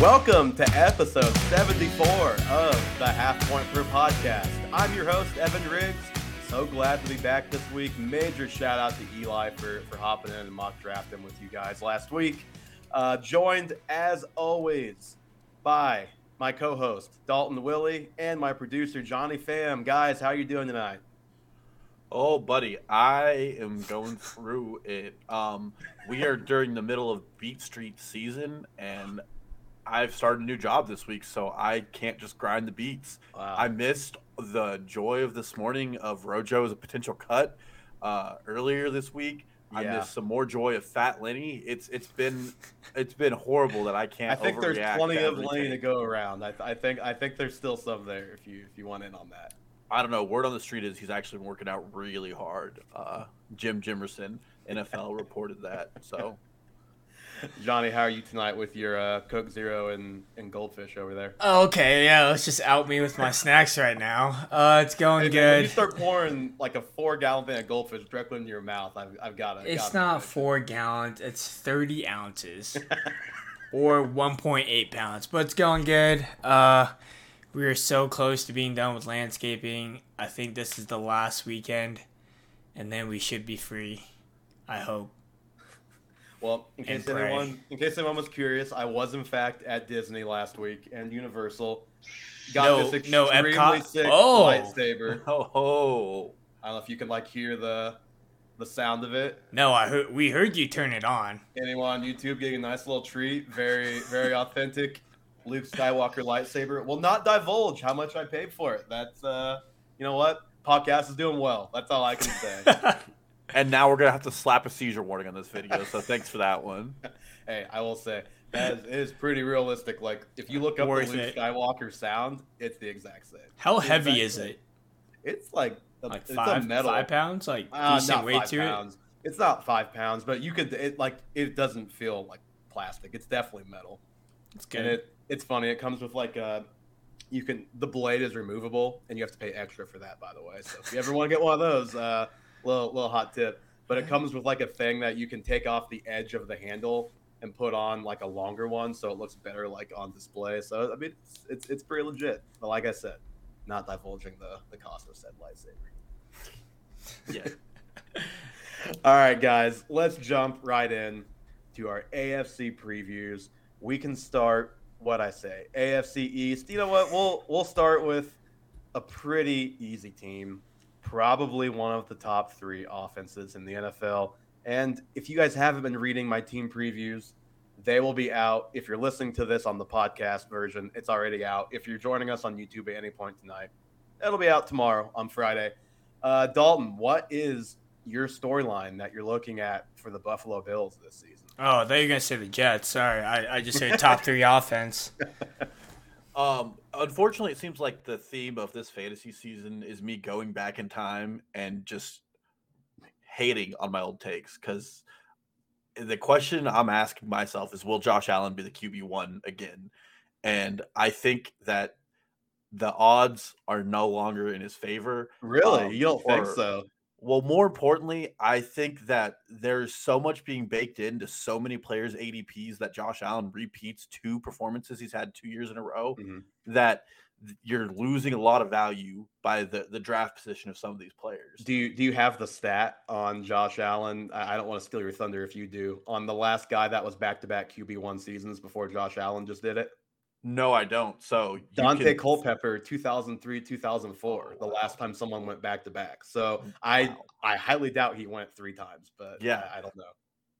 Welcome to episode 74 of the Half Point Crew podcast. I'm your host, Evan Riggs. So glad to be back this week. Major shout out to Eli for, for hopping in and mock drafting with you guys last week. Uh, joined, as always, by my co-host, Dalton Willie, and my producer, Johnny Pham. Guys, how are you doing tonight? Oh, buddy, I am going through it. Um, we are during the middle of Beat Street season, and I've started a new job this week, so I can't just grind the beats. Wow. I missed the joy of this morning of Rojo as a potential cut uh, earlier this week. I Yeah. missed some more joy of Fat Lenny. It's it's been it's been horrible that I can't. I think there's plenty of Lenny to go around. I, th- I think I think there's still some there if you if you want in on that. I don't know. Word on the street is he's actually been working out really hard. Uh, Jim Jimerson, NFL, reported that. So Johnny, how are you tonight with your uh, Coke Zero and, and Goldfish over there? Okay, yeah, let's just out me with my snacks right now. Uh, it's going man, when you start pouring like a four gallon thing of Goldfish directly into your mouth, I've, I've got it. It's not four gallons, it's 30 ounces. or 1.8 pounds, but it's going good. Uh, we are so close to being done with landscaping. I think this is the last weekend, and then we should be free. I hope. Well, in case pray. anyone in case anyone was curious, I was in fact at Disney last week and Universal. Got No- this no, extremely Epcot? sick Oh. lightsaber. oh, I don't know if you can like hear the the sound of it. No, I heard we heard you turn it on. Anyone on YouTube getting a nice little treat. Very, very authentic Luke Skywalker lightsaber. Will not divulge how much I paid for it. That's uh you know what? Podcast is doing well. That's all I can say. and now we're gonna have to slap a seizure warning on this video. So thanks for that one. hey, I will say that is, it is pretty realistic. Like if you look up Worth the Luke it. Skywalker sound, it's the exact same. How It's heavy is same. it? It's like a, Like it's a five, metal. five pounds? Like Uh, decent not weight five to pounds. It's not five pounds, but you could it like it doesn't feel like plastic. It's definitely metal. It's good. And it it's funny. It comes with like a you can the blade is removable and you have to pay extra for that by the way. So if you ever want to get one of those, uh little little hot tip. But it comes with like a thing that you can take off the edge of the handle and put on like a longer one so it looks better like on display. So I mean it's it's, it's pretty legit. But like I said, not divulging the the cost of said lightsaber. Yeah. All right, guys, let's jump right in to our AFC previews. We can start what I say, AFC East. You know what? We'll we'll start with a pretty easy team, probably one of the top three offenses in the NFL. And if you guys haven't been reading my team previews, they will be out. If you're listening to this on the podcast version, it's already out. If you're joining us on YouTube at any point tonight, it'll be out tomorrow on Friday. Uh, Dalton, what is your storyline that you're looking at for the Buffalo Bills this season? Oh, I thought you were gonna say the Jets. Sorry, I, I just said top three offense. Um, unfortunately, it seems like the theme of this fantasy season is me going back in time and just hating on my old takes because the question I'm asking myself is, will Josh Allen be the QB one again? And I think that the odds are no longer in his favor. Really? Um, you don't think so? Well, more importantly, I think that there's so much being baked into so many players' ADPs that Josh Allen repeats two performances he's had two years in a row Mhm. that you're losing a lot of value by the, the draft position of some of these players. Do you do you have the stat on Josh Allen? I, I don't want to steal your thunder if you do. On the last guy that was back to back QB one seasons before Josh Allen just did it, No, I don't. So Daunte can- Culpepper, two thousand three, two thousand four, Oh, the last time someone went back to back. So mm, I Wow. I highly doubt he went three times, but Yeah. I, I don't know.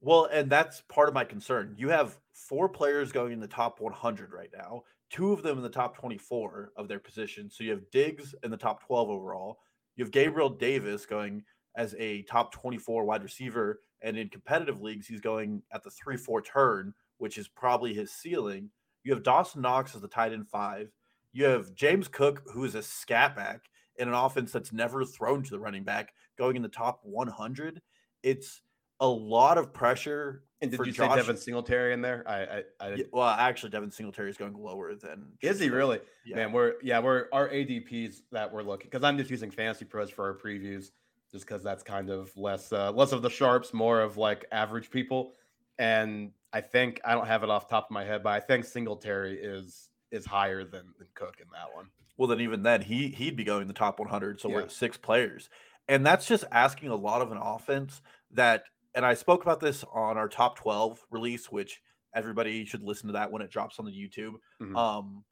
Well, and that's part of my concern. You have four players going in the top 100 right now, two of them in the top 24 of their position. So you have Diggs in the top 12 overall. You have Gabriel Davis going as a top 24 wide receiver. And in competitive leagues, he's going at the 3 4 turn, which is probably his ceiling. You have Dawson Knox as the tight end five. You have James Cook, who is a scat back in an offense that's never thrown to the running back, going in the top 100. It's a lot of pressure. And did you Josh- say Devin Singletary in there? I I, I well, actually, Devin Singletary is going lower than. is he really? Yeah. Man, we're yeah, we're our ADPs that we're looking because I'm just using Fantasy Pros for our previews, just because that's kind of less uh, less of the sharps, more of like average people. And I think I don't have it off top of my head, but I think Singletary is is higher than, than Cook in that one. Well, then even then he he'd be going the top 100. So we're at six players, and that's just asking a lot of an offense that. And I spoke about this on our top 12 release, which everybody should listen to that when it drops on the YouTube. Mhm. Um,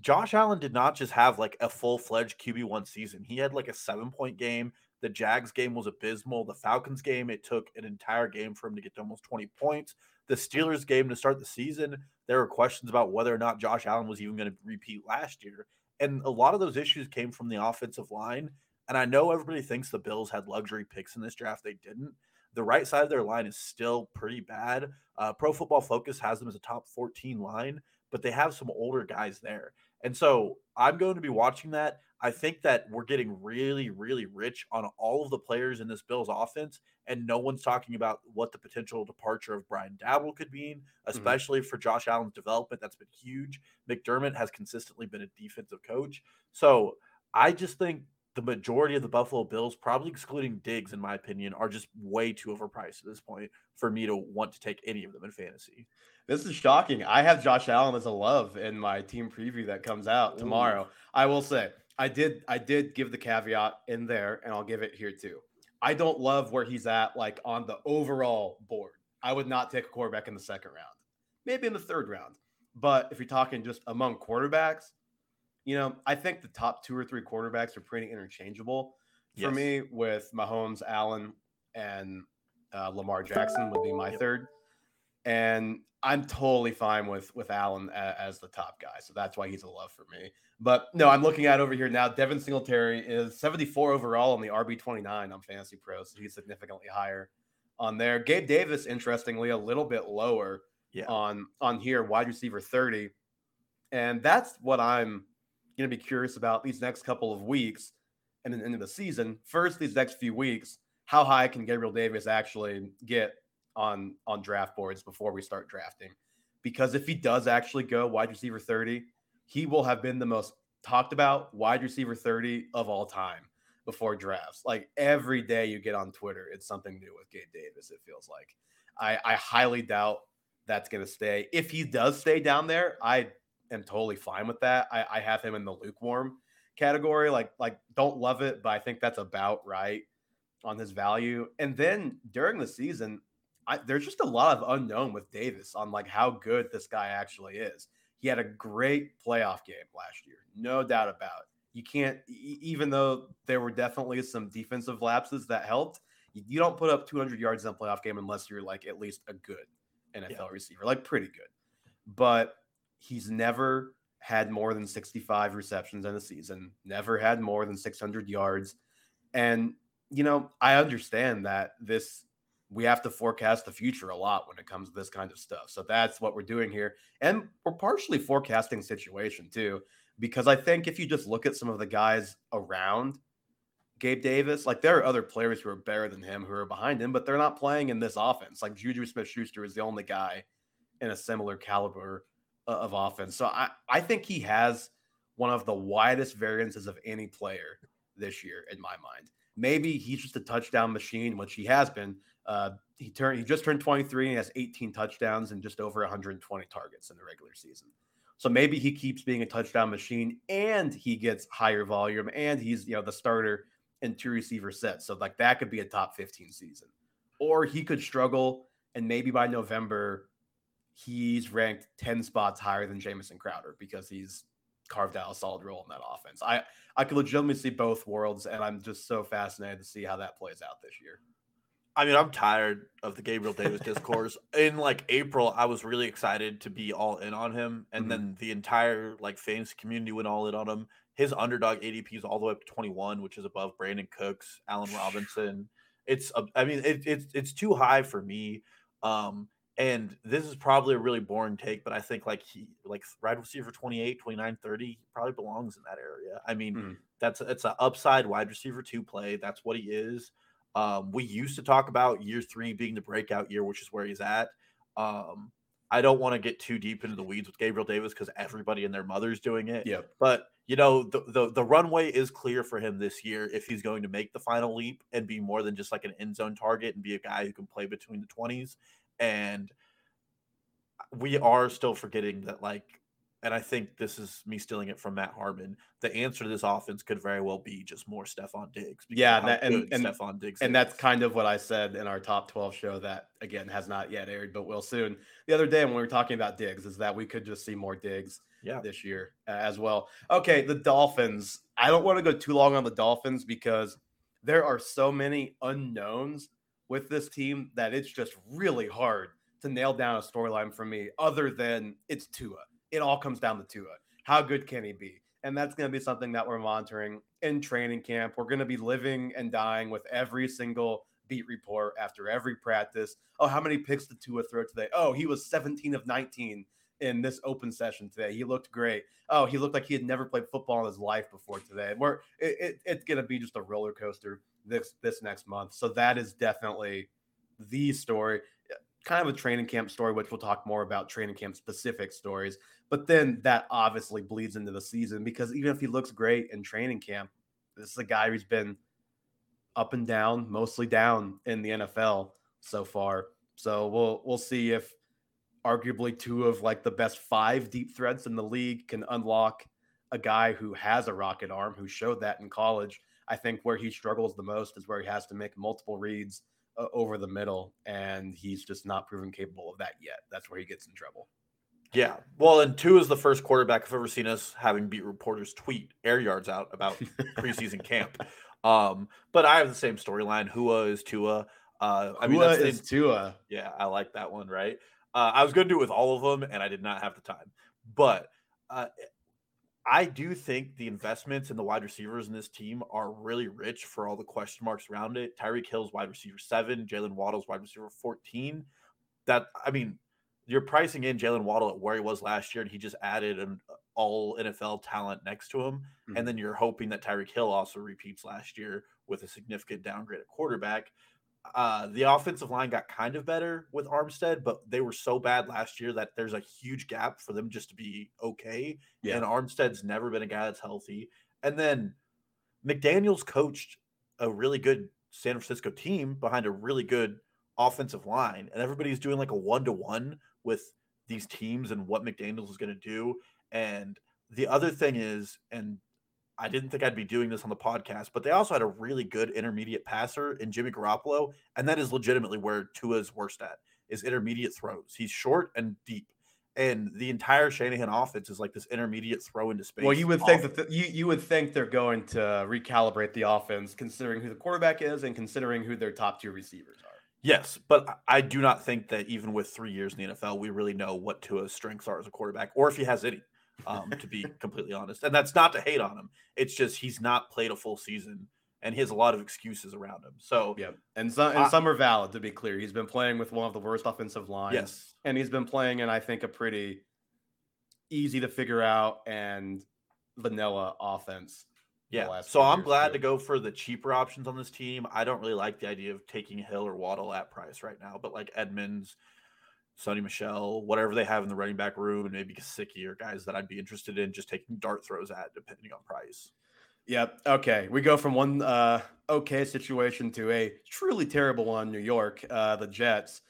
Josh Allen did not just have like a full fledged QB one season. He had like a seven point game. The Jags game was abysmal. The Falcons game, it took an entire game for him to get to almost 20 points. The Steelers game to start the season, there were questions about whether or not Josh Allen was even going to repeat last year. And a lot of those issues came from the offensive line. And I know everybody thinks the Bills had luxury picks in this draft. They didn't. The right side of their line is still pretty bad. Uh, Pro Football Focus has them as a top 14 line, but they have some older guys there. And so I'm going to be watching that. I think that we're getting really, really rich on all of the players in this Bills offense, and no one's talking about what the potential departure of Brian Daboll could mean, mm-hmm. especially for Josh Allen's development. That's been huge. McDermott has consistently been a defensive coach. So I just think the majority of the Buffalo Bills, probably excluding Diggs, in my opinion, are just way too overpriced at this point for me to want to take any of them in fantasy. This is shocking. I have Josh Allen as a love in my team preview that comes out Ooh. tomorrow. I will say I did I did give the caveat in there, and I'll give it here too. I don't love where he's at, like on the overall board. I would not take a quarterback in the second round, maybe in the third round. But if you're talking just among quarterbacks, you know, I think the top two or three quarterbacks are pretty interchangeable. For Yes. me, with Mahomes, Allen, and uh, Lamar Jackson would be my Yep. third. And I'm totally fine with with Allen as the top guy, so that's why he's a love for me. But no, I'm looking at over here now. Devin Singletary is 74 overall on the RB 29 on Fantasy Pro, so he's significantly higher on there. Gabe Davis, interestingly, a little bit lower Yeah. on on here, wide receiver 30, and that's what I'm going to be curious about these next couple of weeks and then into the season. First, these next few weeks, how high can Gabriel Davis actually get on on draft boards before we start drafting? Because if he does actually go wide receiver 30, he will have been the most talked about wide receiver 30 of all time before drafts. Like every day you get on Twitter, it's something new with Gabe Davis, it feels like. I, I highly doubt that's going to stay. If he does stay down there, I am totally fine with that. I, I have him in the lukewarm category. Like, like don't love it, but I think that's about right on his value. And then during the season, I, there's just a lot of unknown with Davis on like how good this guy actually is. He had a great playoff game last year, no doubt about it. You can't, even though there were definitely some defensive lapses that helped, you, you don't put up 200 yards in a playoff game unless you're like at least a good NFL Yeah. receiver, like pretty good. But he's never had more than 65 receptions in a season, never had more than 600 yards. And, you know, I understand that this, we have to forecast the future a lot when it comes to this kind of stuff. So that's what we're doing here. And we're partially forecasting situation too, because I think if you just look at some of the guys around Gabe Davis, like there are other players who are better than him who are behind him, but they're not playing in this offense. Like Juju Smith Schuster is the only guy in a similar caliber uh, of offense. So I, I think he has one of the widest variances of any player this year in my mind. Maybe he's just a touchdown machine, which he has been. Uh, he turned he just turned 23 and he has 18 touchdowns and just over 120 targets in the regular season. So maybe he keeps being a touchdown machine and he gets higher volume and he's you know the starter in two receiver sets. So like that could be a top 15 season. Or he could struggle and maybe by November he's ranked 10 spots higher than Jamison Crowder because he's carved out a solid role in that offense. I I could legitimately see both worlds and I'm just so fascinated to see how that plays out this year. I mean, I'm tired of the Gabriel Davis discourse. in like April, I was really excited to be all in on him, and Mhm. then the entire like fantasy community went all in on him. His underdog ADP is all the way up to 21, which is above Brandin Cooks, Allen Robinson. It's, a- I mean, it, it's it's too high for me. Um, and this is probably a really boring take, but I think like he like wide receiver 28, 29, 30 he probably belongs in that area. I mean, Mhm. that's it's an upside wide receiver two play. That's what he is. Um, we used to talk about year three being the breakout year, which is where he's at. Um, I don't want to get too deep into the weeds with Gabriel Davis because everybody and their mother's doing it. Yep. But you know, the, the the runway is clear for him this year if he's going to make the final leap and be more than just like an end zone target and be a guy who can play between the twenties. And we are still forgetting that like and I think this is me stealing it from Matt Harmon. The answer to this offense could very well be just more Stefon Diggs. Yeah, that, and and Stefon Diggs, and that's kind of what I said in our top twelve show that again has not yet aired, but will soon. The other day when we were talking about Diggs, is that we could just see more Diggs yeah. this year uh, as well. Okay, the Dolphins. I don't want to go too long on the Dolphins because there are so many unknowns with this team that it's just really hard to nail down a storyline for me other than it's Tua it all comes down to Tua. How good can he be? And that's going to be something that we're monitoring in training camp. We're going to be living and dying with every single beat report after every practice. Oh, how many picks did Tua throw today? Oh, he was 17 of 19 in this open session today. He looked great. Oh, he looked like he had never played football in his life before today. We're it, it, it's going to be just a roller coaster this this next month. So that is definitely the story kind of a training camp story, which we'll talk more about training camp specific stories. But then that obviously bleeds into the season because even if he looks great in training camp, this is a guy who's been up and down, mostly down in the NFL so far. So we'll we'll see if arguably two of like the best five deep threats in the league can unlock a guy who has a rocket arm who showed that in college. I think where he struggles the most is where he has to make multiple reads uh, over the middle, and he's just not proven capable of that yet. That's where he gets in trouble. Yeah. Well, and Tua is the first quarterback I've ever seen us having beat reporters tweet air yards out about preseason camp. Um, but I have the same storyline. Hua is Tua. Uh, I mean, Hua is Tua. Yeah, I like that one. Right. Uh, I was going to do it with all of them, and I did not have the time. But uh, I do think the investments in the wide receivers in this team are really rich for all the question marks around it. Tyreek Hill's wide receiver seven, Jalen Waddle's wide receiver 14. That, I mean, you're pricing in Jalen Waddle at where he was last year, and he just added an all NFL talent next to him. Mm-hmm. And then you're hoping that Tyreek Hill also repeats last year with a significant downgrade at quarterback. Uh, the offensive line got kind of better with Armstead, but they were so bad last year that there's a huge gap for them just to be okay. Yeah. And Armstead's never been a guy that's healthy. And then McDaniels coached a really good San Francisco team behind a really good offensive line, and everybody's doing like a one to one with these teams and what McDaniels is going to do. And the other thing is, and I didn't think I'd be doing this on the podcast, but they also had a really good intermediate passer in Jimmy Garoppolo, and that is legitimately where Tua's worst at is intermediate throws. He's short and deep, and the entire Shanahan offense is like this intermediate throw into space. Well, you would think that the, you you would think they're going to recalibrate the offense, considering who the quarterback is and considering who their top two receivers are. Yes, but I do not think that even with three years in the NFL, we really know what Tua's strengths are as a quarterback, or if he has any um, to be completely honest. And that's not to hate on him. It's just he's not played a full season and he has a lot of excuses around him. So yeah, and some and some are valid to be clear. He's been playing with one of the worst offensive lines. Yes, and he's been playing in I think a pretty easy to figure out and vanilla offense. Yeah, so I'm glad too. to go for the cheaper options on this team. I don't really like the idea of taking Hill or Waddle at price right now, but like Edmonds, Sony Michel, whatever they have in the running back room, and maybe Gesicki or guys that I'd be interested in just taking dart throws at, depending on price. Yep. Okay. We go from one uh, okay situation to a truly terrible one. New York, uh, the Jets.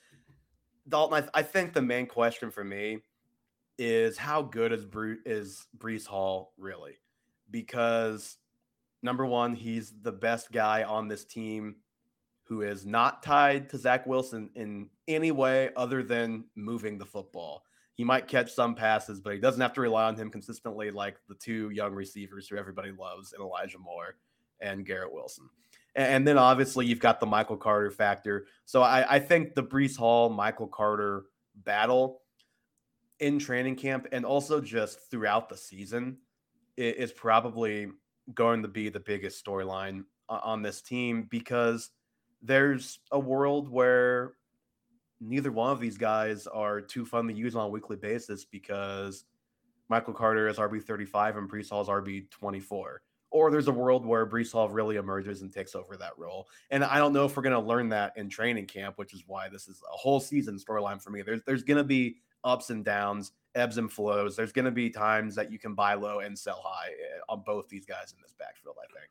Dalton, I, th- I, think the main question for me is how good is Bru- is Breece Hall really? Because number one, he's the best guy on this team who is not tied to Zach Wilson in any way other than moving the football. He might catch some passes, but he doesn't have to rely on him consistently like the two young receivers who everybody loves, and Elijah Moore and Garrett Wilson. And then obviously you've got the Michael Carter factor. So I, I think the Breece Hall, Michael Carter battle in training camp and also just throughout the season is probably going to be the biggest storyline on this team because – there's a world where neither one of these guys are too fun to use on a weekly basis because Michael Carter is RB 35 and Breece Hall is RB 24. Or there's a world where Breece Hall really emerges and takes over that role. And I don't know if we're going to learn that in training camp, which is why this is a whole season storyline for me. There's there's going to be ups and downs, ebbs and flows. There's going to be times that you can buy low and sell high eh, on both these guys in this backfield, I think.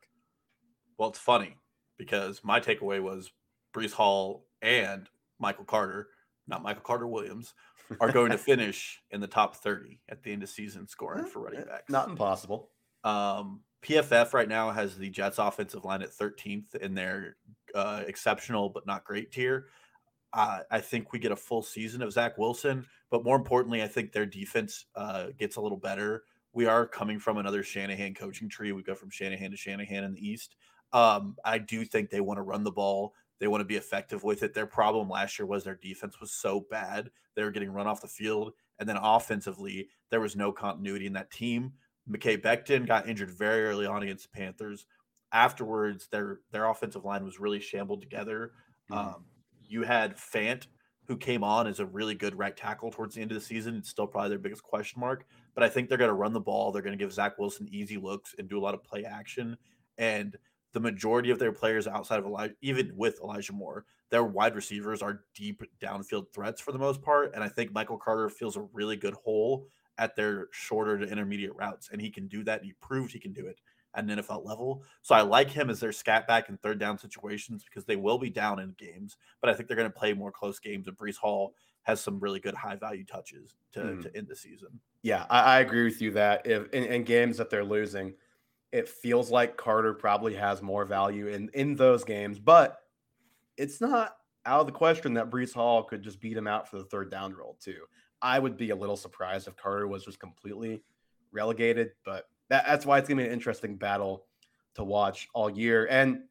Well, it's funny because my takeaway was Breece Hall and Michael Carter, not Michael Carter Williams, are going to finish in the top 30 at the end of season scoring for running backs. Not impossible. Um, PFF right now has the Jets offensive line at 13th in their uh, exceptional but not great tier. Uh, I think we get a full season of Zach Wilson, but more importantly, I think their defense uh, gets a little better. We are coming from another Shanahan coaching tree. We go from Shanahan to Shanahan in the East. Um, I do think they want to run the ball. They want to be effective with it. Their problem last year was their defense was so bad. They were getting run off the field. And then offensively, there was no continuity in that team. Mekhi Becton got injured very early on against the Panthers. Afterwards, their their offensive line was really shambled together. Mm-hmm. Um, you had Fant, who came on as a really good right tackle towards the end of the season. It's still probably their biggest question mark, but I think they're going to run the ball. They're going to give Zach Wilson easy looks and do a lot of play action. And the majority of their players outside of Elijah, even with Elijah Moore, their wide receivers are deep downfield threats for the most part. And I think Michael Carter feels a really good hole at their shorter to intermediate routes, and he can do that. He proved he can do it at an NFL level. So I like him as their scat back in third down situations because they will be down in games, but I think they're going to play more close games. And Breece Hall has some really good high value touches to, mm. to end the season. Yeah, I, I, agree with you that if in, in games that they're losing, it feels like Carter probably has more value in in those games, but it's not out of the question that Breece Hall could just beat him out for the third down role too. I would be a little surprised if Carter was just completely relegated, but that, that's why it's gonna be an interesting battle to watch all year. And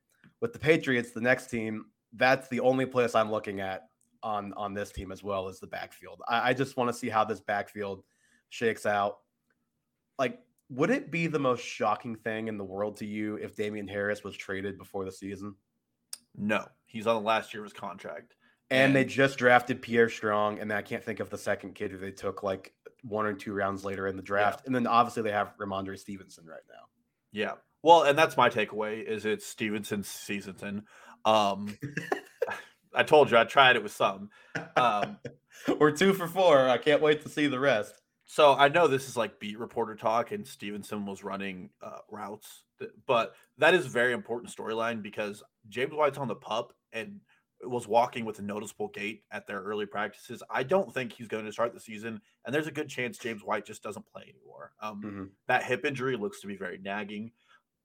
with the Patriots, the next team, that's the only place I'm looking at on on this team as well as the backfield. I, I just want to see how this backfield shakes out. Like would it be the most shocking thing in the world to you if Damien Harris was traded before the season? No, he's on the last year of his contract. And, and they just drafted Pierre Strong, and I can't think of the second kid who they took like one or two rounds later in the draft. Yeah. And then obviously they have Rhamondre Stevenson right now. Yeah. Well, and that's my takeaway is it's Stevenson season. Um I told you I tried it with some. Um, We're two for four. I can't wait to see the rest. So I know this is like beat reporter talk, and Stevenson was running uh, routes, but that is very important storyline because James White's on the pup and was walking with a noticeable gait at their early practices. I don't think he's going to start the season, and there's a good chance James White just doesn't play anymore. Um, mm-hmm. That hip injury looks to be very nagging.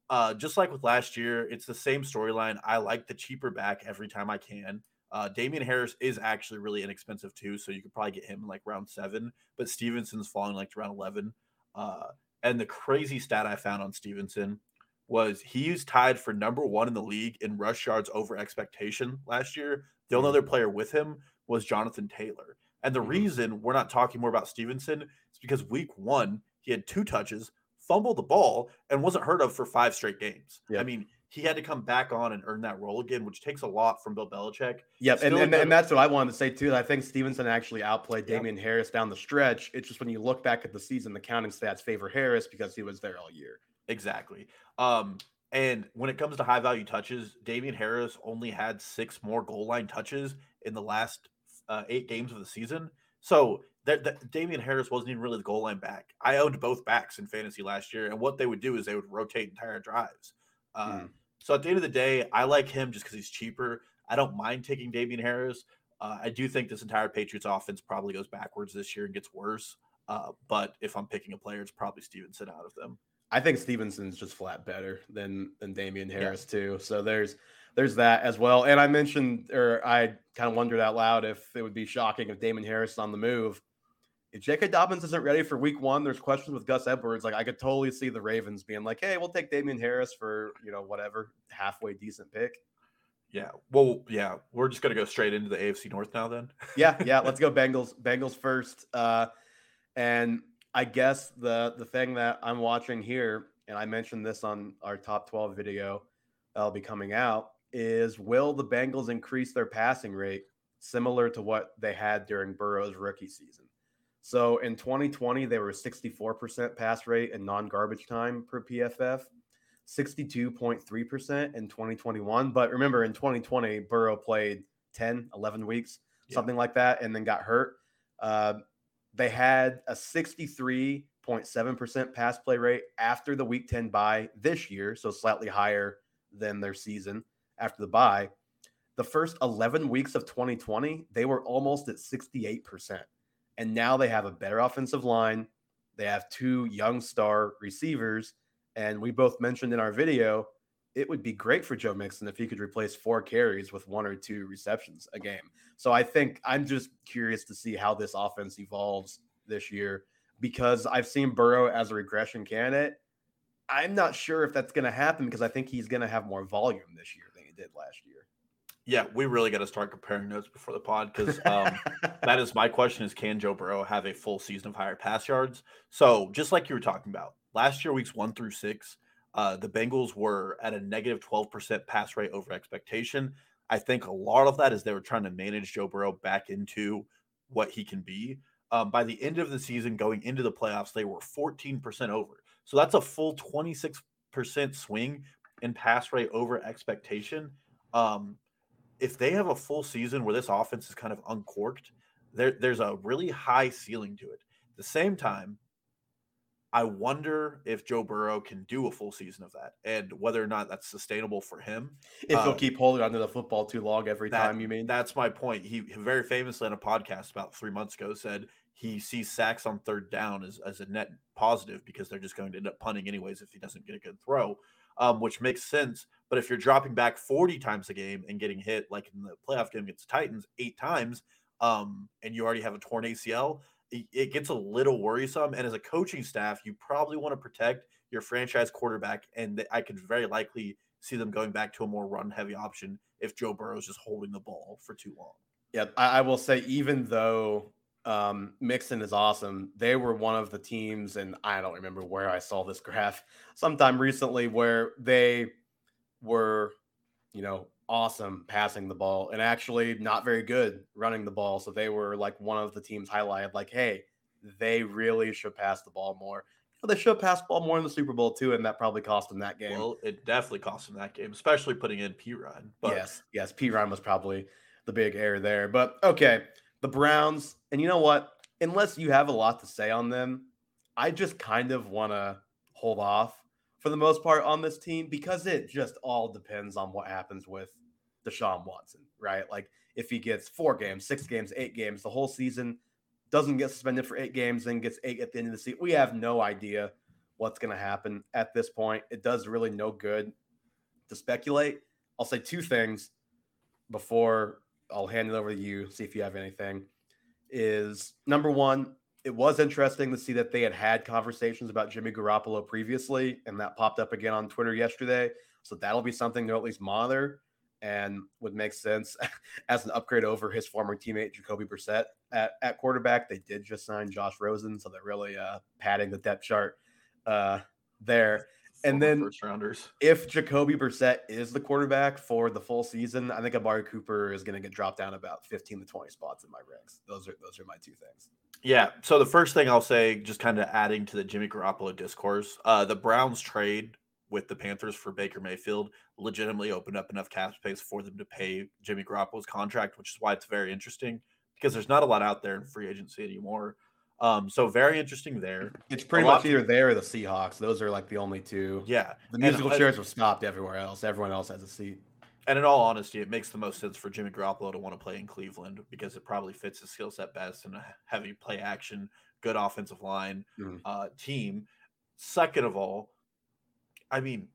Uh, just like with last year, it's the same storyline. I like the cheaper back every time I can. Uh, Damien Harris is actually really inexpensive too, so you could probably get him in like round seven. But Stevenson's falling like to round eleven. Uh, and the crazy stat I found on Stevenson was he's tied for number one in the league in rush yards over expectation last year. The only other mm-hmm. player with him was Jonathan Taylor. And the mm-hmm. reason we're not talking more about Stevenson is because week one he had two touches, fumbled the ball, and wasn't heard of for five straight games. I mean, he had to come back on and earn that role again, which takes a lot from Bill Belichick. Yep, and, and, and, that's what I wanted to say too. I think Stevenson actually outplayed Damien yep. Harris down the stretch. It's just when you look back at the season, the counting stats favor Harris because he was there all year. Exactly. Um, and when it comes to high value touches, Damien Harris only had six more goal line touches in the last uh, eight games of the season. So that, that Damien Harris wasn't even really the goal line back. I owned both backs in fantasy last year, and what they would do is they would rotate entire drives. Uh, mm. So at the end of the day, I like him just because he's cheaper. I don't mind taking Damien Harris. Uh, I do think this entire Patriots offense probably goes backwards this year and gets worse. Uh, but if I'm picking a player, it's probably Stevenson out of them. I think Stevenson's just flat better than than Damien Harris yeah. too. So there's there's that as well. And I mentioned, or I kind of wondered out loud if it would be shocking if Damien Harris on the move if J.K. Dobbins isn't ready for week one, there's questions with Gus Edwards. Like I could totally see the Ravens being like, "Hey, we'll take Damien Harris for you know whatever halfway decent pick." Yeah. Well, yeah, we're just gonna go straight into the AFC North now. Then. yeah, yeah. Let's go Bengals. Bengals first. Uh, and I guess the the thing that I'm watching here, and I mentioned this on our top 12 video that'll be coming out, is will the Bengals increase their passing rate similar to what they had during Burrow's rookie season? So in 2020, they were 64% pass rate and non garbage time per PFF, 62.3% in 2021. But remember, in 2020, Burrow played 10, 11 weeks, yeah. something like that, and then got hurt. Uh, they had a 63.7% pass play rate after the week 10 bye this year, so slightly higher than their season after the bye. The first 11 weeks of 2020, they were almost at 68%. And now they have a better offensive line. They have two young star receivers. And we both mentioned in our video, it would be great for Joe Mixon if he could replace four carries with one or two receptions a game. So I think I'm just curious to see how this offense evolves this year because I've seen Burrow as a regression candidate. I'm not sure if that's going to happen because I think he's going to have more volume this year than he did last year. Yeah, we really got to start comparing notes before the pod because um, that is my question: is can Joe Burrow have a full season of higher pass yards? So just like you were talking about last year, weeks one through six, uh, the Bengals were at a negative negative twelve percent pass rate over expectation. I think a lot of that is they were trying to manage Joe Burrow back into what he can be. Um, by the end of the season, going into the playoffs, they were fourteen percent over. So that's a full twenty six percent swing in pass rate over expectation. Um, if they have a full season where this offense is kind of uncorked, there, there's a really high ceiling to it. At the same time, I wonder if Joe Burrow can do a full season of that and whether or not that's sustainable for him. If he'll uh, keep holding onto the football too long every that, time, you mean? That's my point. He very famously on a podcast about three months ago said he sees sacks on third down as, as a net positive because they're just going to end up punting anyways if he doesn't get a good throw um, which makes sense. But if you're dropping back 40 times a game and getting hit, like in the playoff game against the Titans, eight times, um, and you already have a torn ACL, it, gets a little worrisome. And as a coaching staff, you probably want to protect your franchise quarterback. And I could very likely see them going back to a more run heavy option if Joe Burrow is just holding the ball for too long. Yeah, I, I will say, even though um, Mixon is awesome. They were one of the teams, and I don't remember where I saw this graph sometime recently where they were, you know, awesome passing the ball and actually not very good running the ball. So they were like one of the teams highlighted, like, hey, they really should pass the ball more. Well, they should pass the ball more in the Super Bowl too, and that probably cost them that game. Well, it definitely cost them that game, especially putting in Perine. But yes, yes, Perine was probably the big error there. But okay, the Browns, and you know what? Unless you have a lot to say on them, I just kind of want to hold off for the most part on this team because it just all depends on what happens with Deshaun Watson, right? Like if he gets four games, six games, eight games, the whole season, doesn't get suspended for eight games, then gets eight at the end of the season. We have no idea what's going to happen at this point. It does really no good to speculate. I'll say two things before I'll hand it over to you, see if you have anything. Is number one, it was interesting to see that they had had conversations about Jimmy Garoppolo previously, and that popped up again on Twitter yesterday. So that'll be something to at least monitor and would make sense as an upgrade over his former teammate Jacoby Brissett at, at quarterback. They did just sign Josh Rosen, so they're really uh, padding the depth chart uh, there and then first rounders. If Jacoby Brissett is the quarterback for the full season, I think Amari Cooper is going to get dropped down about 15 to 20 spots in my ranks. Those are those are my two things. Yeah. So the first thing I'll say, just kind of adding to the Jimmy Garoppolo discourse, uh, the Browns trade with the Panthers for Baker Mayfield legitimately opened up enough cap space for them to pay Jimmy Garoppolo's contract, which is why it's very interesting because there's not a lot out there in free agency anymore. Um, so very interesting there. It's pretty much either there or the Seahawks. Those are like the only two. Yeah. The musical and, chairs have stopped everywhere else. Everyone else has a seat. And in all honesty, it makes the most sense for Jimmy Garoppolo to want to play in Cleveland because it probably fits his skill set best in a heavy play action, good offensive line mm. uh, team. Second of all, I mean,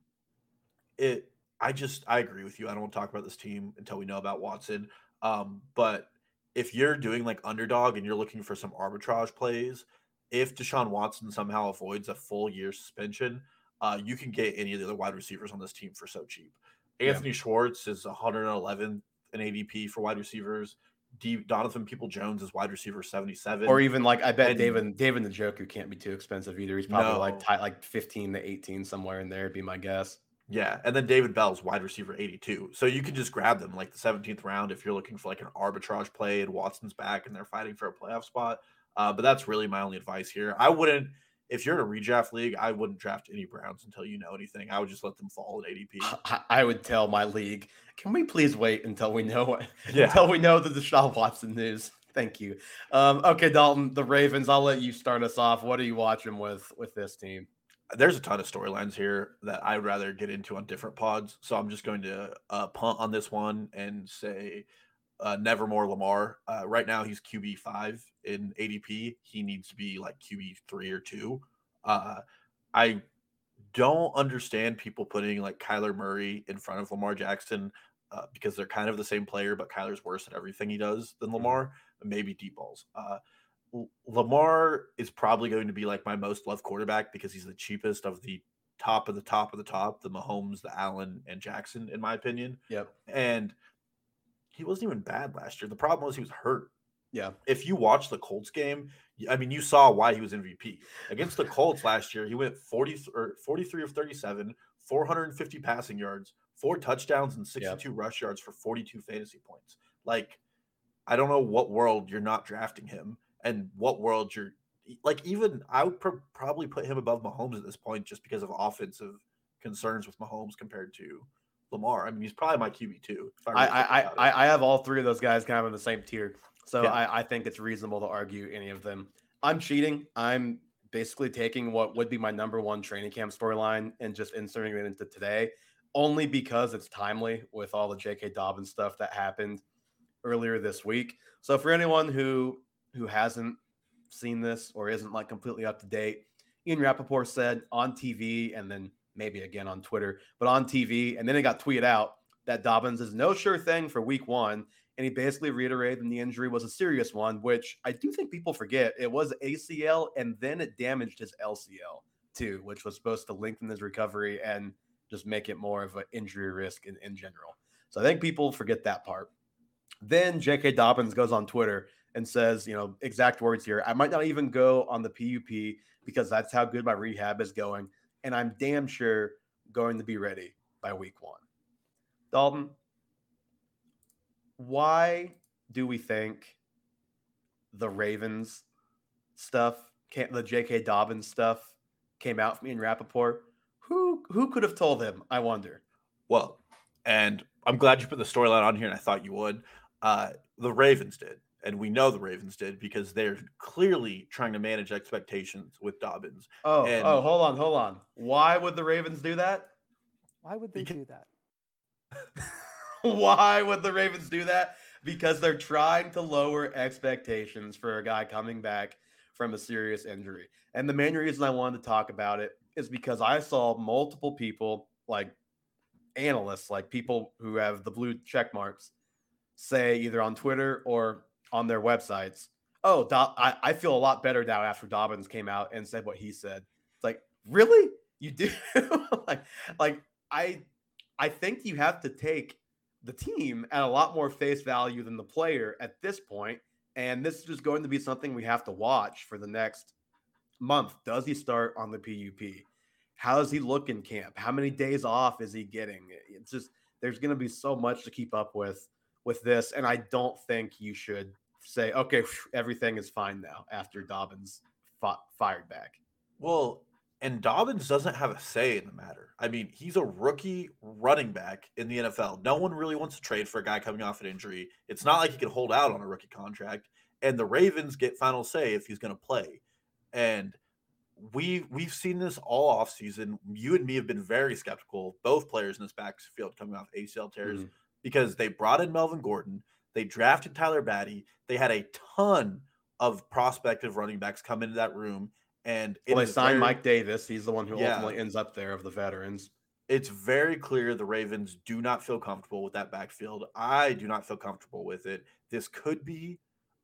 it. I just I agree with you. I don't want to talk about this team until we know about Watson. Um, but if you're doing like underdog and you're looking for some arbitrage plays, if Deshaun Watson somehow avoids a full year suspension, uh, you can get any of the other wide receivers on this team for so cheap. Anthony yeah. Schwartz is 111 in ADP for wide receivers. D- Donovan Peoples-Jones is wide receiver 77. Or even like I bet and, David David Njoku can't be too expensive either. He's probably no. like t- like 15 to 18 somewhere in there, be my guess. Yeah, and then David Bell's wide receiver 82. So you can just grab them like the 17th round if you're looking for like an arbitrage play and Watson's back and they're fighting for a playoff spot. Uh, but that's really my only advice here. I wouldn't if you're in a redraft league, I wouldn't draft any Browns until you know anything. I would just let them fall at ADP. I would tell my league, can we please wait until we know yeah. until we know the Deshaun Watson news? Thank you. Um, okay, Dalton, the Ravens. I'll let you start us off. What are you watching with with this team? there's a ton of storylines here that I'd rather get into on different pods. So I'm just going to uh, punt on this one and say uh, Nevermore Lamar. Uh, right now, he's QB five in ADP. He needs to be like QB three or two. Uh, I don't understand people putting like Kyler Murray in front of Lamar Jackson uh, because they're kind of the same player, but Kyler's worse at everything he does than Lamar. Maybe deep balls. Uh, Lamar is probably going to be like my most loved quarterback because he's the cheapest of the top of the top of the top, the Mahomes, the Allen, and Jackson, in my opinion. Yep. And he wasn't even bad last year. The problem was he was hurt. Yeah. If you watch the Colts game, I mean, you saw why he was MVP. Against the Colts last year, he went 40 or 43 of 37, 450 passing yards, four touchdowns, and 62 yep. rush yards for 42 fantasy points. Like, I don't know what world you're not drafting him and what world you're like even I would pr- probably put him above Mahomes at this point just because of offensive concerns with Mahomes compared to Lamar. I mean, he's probably my QB too. I really I I, I, have all three of those guys kind of in the same tier, so yeah. I, I think it's reasonable to argue any of them. I'm cheating. I'm basically taking what would be my number one training camp storyline and just inserting it into today, only because it's timely with all the J.K. Dobbins stuff that happened earlier this week. So for anyone who who hasn't seen this or isn't like completely up to date, Ian Rapoport said on TV and then maybe again on Twitter, but on TV, and then it got tweeted out that Dobbins is no sure thing for week one. And he basically reiterated the injury was a serious one, which I do think people forget. It was ACL and then it damaged his LCL too, which was supposed to lengthen his recovery and just make it more of an injury risk in, in general. So I think people forget that part. Then J.K. Dobbins goes on Twitter and says, you know, exact words here. I might not even go on the PUP because that's how good my rehab is going. And I'm damn sure going to be ready by week one. Dalton, why do we think the Ravens stuff, the J.K. Dobbins stuff came out for me Ian Rapoport? Who who could have told him? I wonder. Well, and I'm glad you put the storyline on here, and I thought you would. Uh, the Ravens did and we know the Ravens did because they're clearly trying to manage expectations with Dobbins. Oh, and oh, hold on, hold on. Why would the Ravens do that? Why would they do that? Why would the Ravens do that? Because they're trying to lower expectations for a guy coming back from a serious injury. And the main reason I wanted to talk about it is because I saw multiple people, like analysts, like people who have the blue check marks, say either on Twitter or on their websites, oh, I, I feel a lot better now after Dobbins came out and said what he said. It's like, really? You do? like, like I, I think you have to take the team at a lot more face value than the player at this point. And this is just going to be something we have to watch for the next month. Does he start on the PUP? How does he look in camp? How many days off is he getting? It's just there's going to be so much to keep up with with this, and I don't think you should say, okay, everything is fine now after Dobbins fired back. Well, and Dobbins doesn't have a say in the matter. I mean, he's a rookie running back in the NFL. No one really wants to trade for a guy coming off an injury. It's not like he can hold out on a rookie contract. And the Ravens get final say if he's going to play. And we we've seen this all offseason. You and me have been very skeptical, both players in this backfield coming off ACL tears, mm-hmm. because they brought in Melvin Gordon. They drafted Tyler Badie. They had a ton of prospective running backs come into that room. And well, they signed very, Mike Davis. He's the one who yeah, ultimately ends up there of the veterans. It's very clear the Ravens do not feel comfortable with that backfield. I do not feel comfortable with it. This could be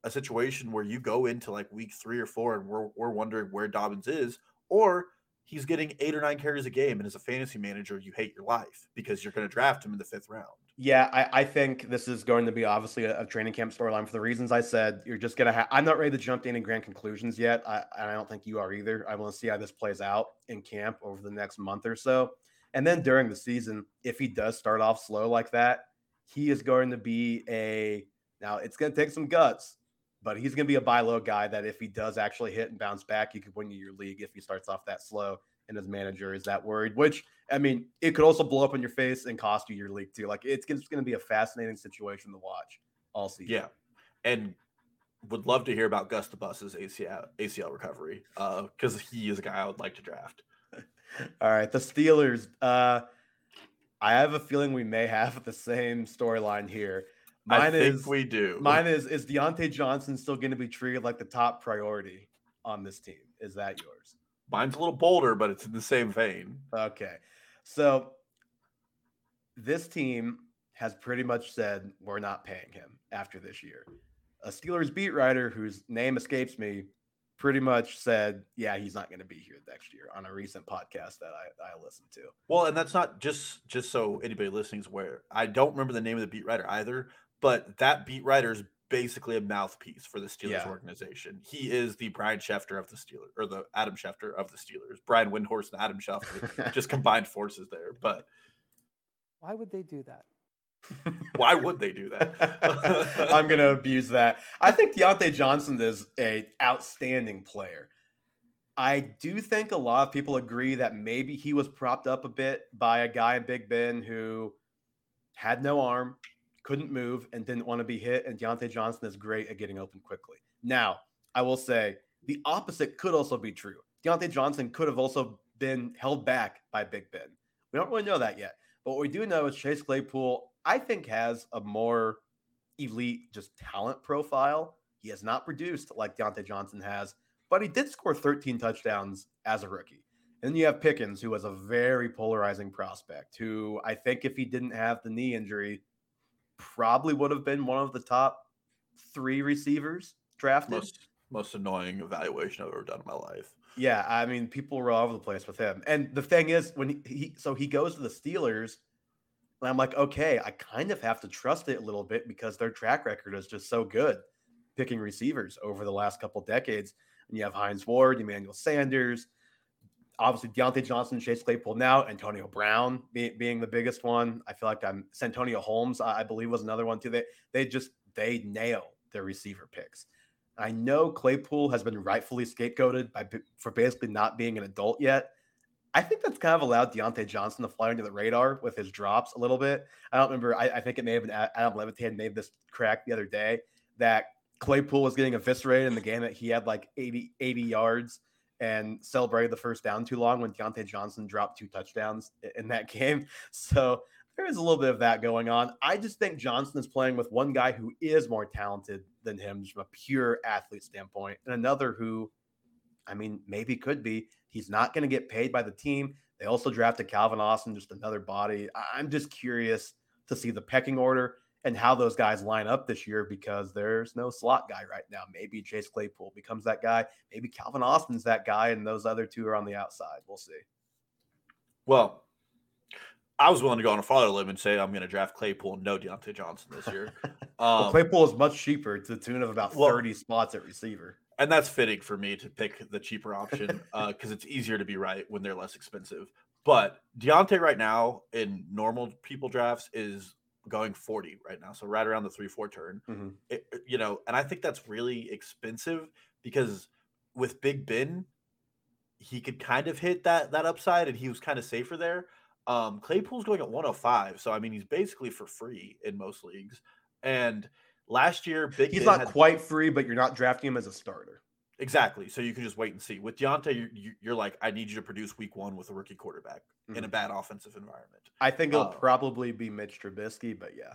a situation where you go into like week three or four and we're, we're wondering where Dobbins is, or he's getting eight or nine carries a game. And as a fantasy manager, you hate your life because you're going to draft him in the fifth round. Yeah, I, I, think this is going to be obviously a, a training camp storyline for the reasons I said. You're just to have, I'm not ready to jump to any grand conclusions yet. I, I don't think you are either. I want to see how this plays out in camp over the next month or so. And then during the season, if he does start off slow like that, he is going to be a, now it's going to take some guts, but he's going to be a buy low guy that if he does actually hit and bounce back, he could win you your league if he starts off that slow and his manager is that worried, which I mean, it could also blow up in your face and cost you your league too. Like it's, it's going to be a fascinating situation to watch all season. Yeah. And would love to hear about Gus ACL ACL recovery because uh, he is a guy I would like to draft. all right, the Steelers. Uh, I have a feeling we may have the same storyline here. Mine I think is we do. mine is is Diontae Johnson still going to be treated like the top priority on this team? Is that yours? Mine's a little bolder, but it's in the same vein. Okay. So this team has pretty much said we're not paying him after this year. A Steelers beat writer whose name escapes me pretty much said, yeah, he's not going to be here next year on a recent podcast that I, I listened to. Well, and that's not just just so anybody listening is aware. I don't remember the name of the beat writer either, but that beat writer is basically a mouthpiece for the Steelers Yeah. organization. He is the Brian Schefter of the Steelers, or the Adam Schefter of the Steelers. Brian Windhorst and Adam Schefter just combined forces there. But Why would they do that? why would they do that? I'm going to abuse that. I think Diontae Johnson is a outstanding player. I do think a lot of people agree that maybe he was propped up a bit by a guy in Big Ben who had no arm, couldn't move, and didn't want to be hit. And Diontae Johnson is great at getting open quickly. Now, I will say the opposite could also be true. Diontae Johnson could have also been held back by Big Ben. We don't really know that yet. But what we do know is Chase Claypool, I think, has a more elite just talent profile. He has not produced like Diontae Johnson has, but he did score 13 touchdowns as a rookie. And then you have Pickens, who was a very polarizing prospect, who I think if he didn't have the knee injury, probably would have been one of the top three receivers drafted. most most annoying evaluation I've ever done in my life. Yeah, I mean, people were all over the place with him. And the thing is, when he, he so he goes to the Steelers, and I'm like, okay, I kind of have to trust it a little bit because their track record is just so good picking receivers over the last couple decades. And you have Hines Ward, Emmanuel Sanders, obviously Diontae Johnson, Chase Claypool now, Antonio Brown be, being the biggest one. I feel like I'm Santonio Holmes, I, I believe was another one too. They they just they nail their receiver picks. I know Claypool has been rightfully scapegoated by for basically not being an adult yet. I think that's kind of allowed Diontae Johnson to fly under the radar with his drops a little bit. I don't remember. I, I think it may have been Adam Levitan made this crack the other day that Claypool was getting eviscerated in the game that he had like 80, 80 yards and celebrated the first down too long when Diontae Johnson dropped two touchdowns in that game. So there is a little bit of that going on. I just think Johnson is playing with one guy who is more talented than him from a pure athlete standpoint, and another who, I mean, maybe could be. He's not going to get paid by the team. They also drafted Calvin Austin, just another body. I'm just curious to see the pecking order and how those guys line up this year because there's no slot guy right now. Maybe Chase Claypool becomes that guy. Maybe Calvin Austin's that guy, and those other two are on the outside. We'll see. Well, I was willing to go on a farther limb and say I'm going to draft Claypool and no Diontae Johnson this year. Well, Um, Claypool is much cheaper to the tune of about Well- 30 spots at receiver. and that's fitting for me to pick the cheaper option because it's easier to be right when they're less expensive. But Diontae right now in normal people drafts is going 40 right now, so right around the three four turn. Mhm. It- you know, and I think that's really expensive because with Big Ben, he could kind of hit that that upside, and he was kind of safer there. Um, Claypool's going at 105, so I mean he's basically for free in most leagues. And last year, Big He's Ben not quite free, but you're not drafting him as a starter. Exactly. So you can just wait and see. With Diontae, you're, you- you're like, I need you to produce week one with a rookie quarterback in a Mhm. bad offensive environment. I think it'll Uh, probably be Mitch Trubisky, but yeah.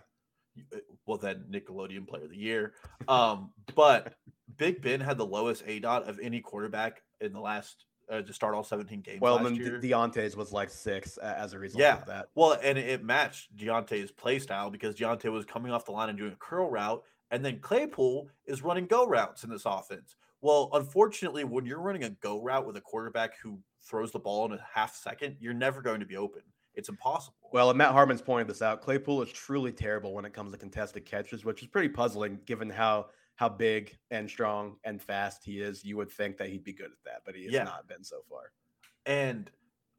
Uh, Well, then Nickelodeon Player of the Year. Um, but Big Ben had the lowest aDOT of any quarterback in the last uh, to start all 17 games Well, last then year. De- Diontae's was like six as a result Yeah. of that. Well, and it matched Diontae's play style because Diontae was coming off the line and doing a curl route, and then Claypool is running go routes in this offense. Well, unfortunately, when you're running a go route with a quarterback who throws the ball in a half second, you're never going to be open. It's impossible. Well, and Matt Harmon's pointed this out. Claypool is truly terrible when it comes to contested catches, which is pretty puzzling given how how big and strong and fast he is. You would think that he'd be good at that, but he has Yeah. not been so far. And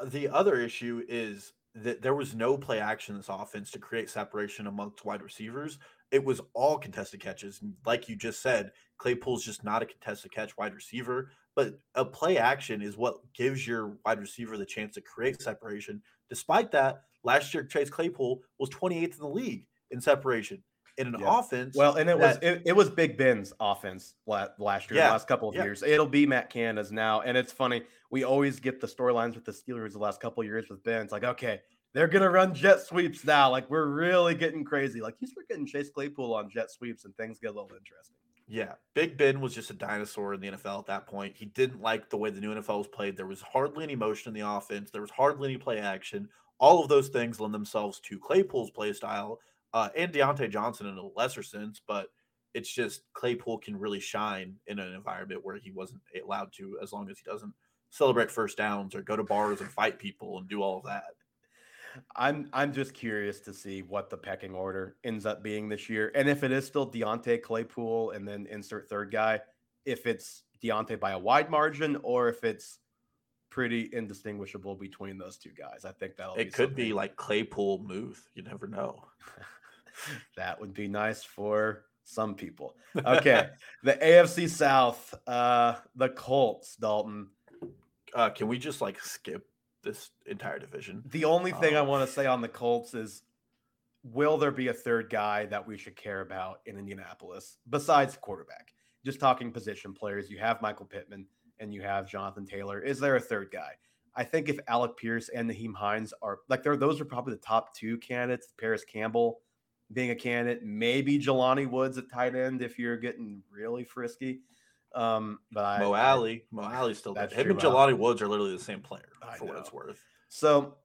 the other issue is that there was no play action in this offense to create separation amongst wide receivers. It was all contested catches. Like you just said, Claypool's just not a contested catch wide receiver, but a play action is what gives your wide receiver the chance to create separation. Despite that, last year Chase Claypool was 28th in the league in separation in an Yeah. offense. Well, and it was it, it was Big Ben's offense last year, Yeah, the last couple of yeah. years. It'll be Matt Canada's now, and it's funny. We always get the storylines with the Steelers the last couple of years with Ben. It's like, okay, they're gonna run jet sweeps now. Like we're really getting crazy. Like you start getting Chase Claypool on jet sweeps, and things get a little interesting. Yeah, Big Ben was just a dinosaur in the NFL at that point. He didn't like the way the new NFL was played. There was hardly any motion in the offense. There was hardly any play action. All of those things lend themselves to Claypool's play style uh, and Diontae Johnson in a lesser sense, but it's just Claypool can really shine in an environment where he wasn't allowed to, as long as he doesn't celebrate first downs or go to bars and fight people and do all of that. I'm I'm just curious to see what the pecking order ends up being this year, and if it is still Diontae Claypool and then insert third guy, if it's Diontae by a wide margin or if it's pretty indistinguishable between those two guys. I think that'll. It be could something. be like Claypool move. You never know. that would be nice for some people. Okay, the AFC South, uh, the Colts, Dalton. Uh, can we just like skip this entire division? The only thing I Um, want to say on the Colts is will there be a third guy that we should care about in Indianapolis besides quarterback? Just talking position players, you have Michael Pittman and you have Jonathan Taylor. Is there a third guy? I think if Alec Pierce and Nyheim Hines are like they're those are probably the top two candidates. Parris Campbell being a candidate, maybe Jelani Woods at tight end if you're getting really frisky. Um, but Mo I- Alley. Mo Alley's still there. Him and. Jelani Woods are literally the same player I for what it's worth. So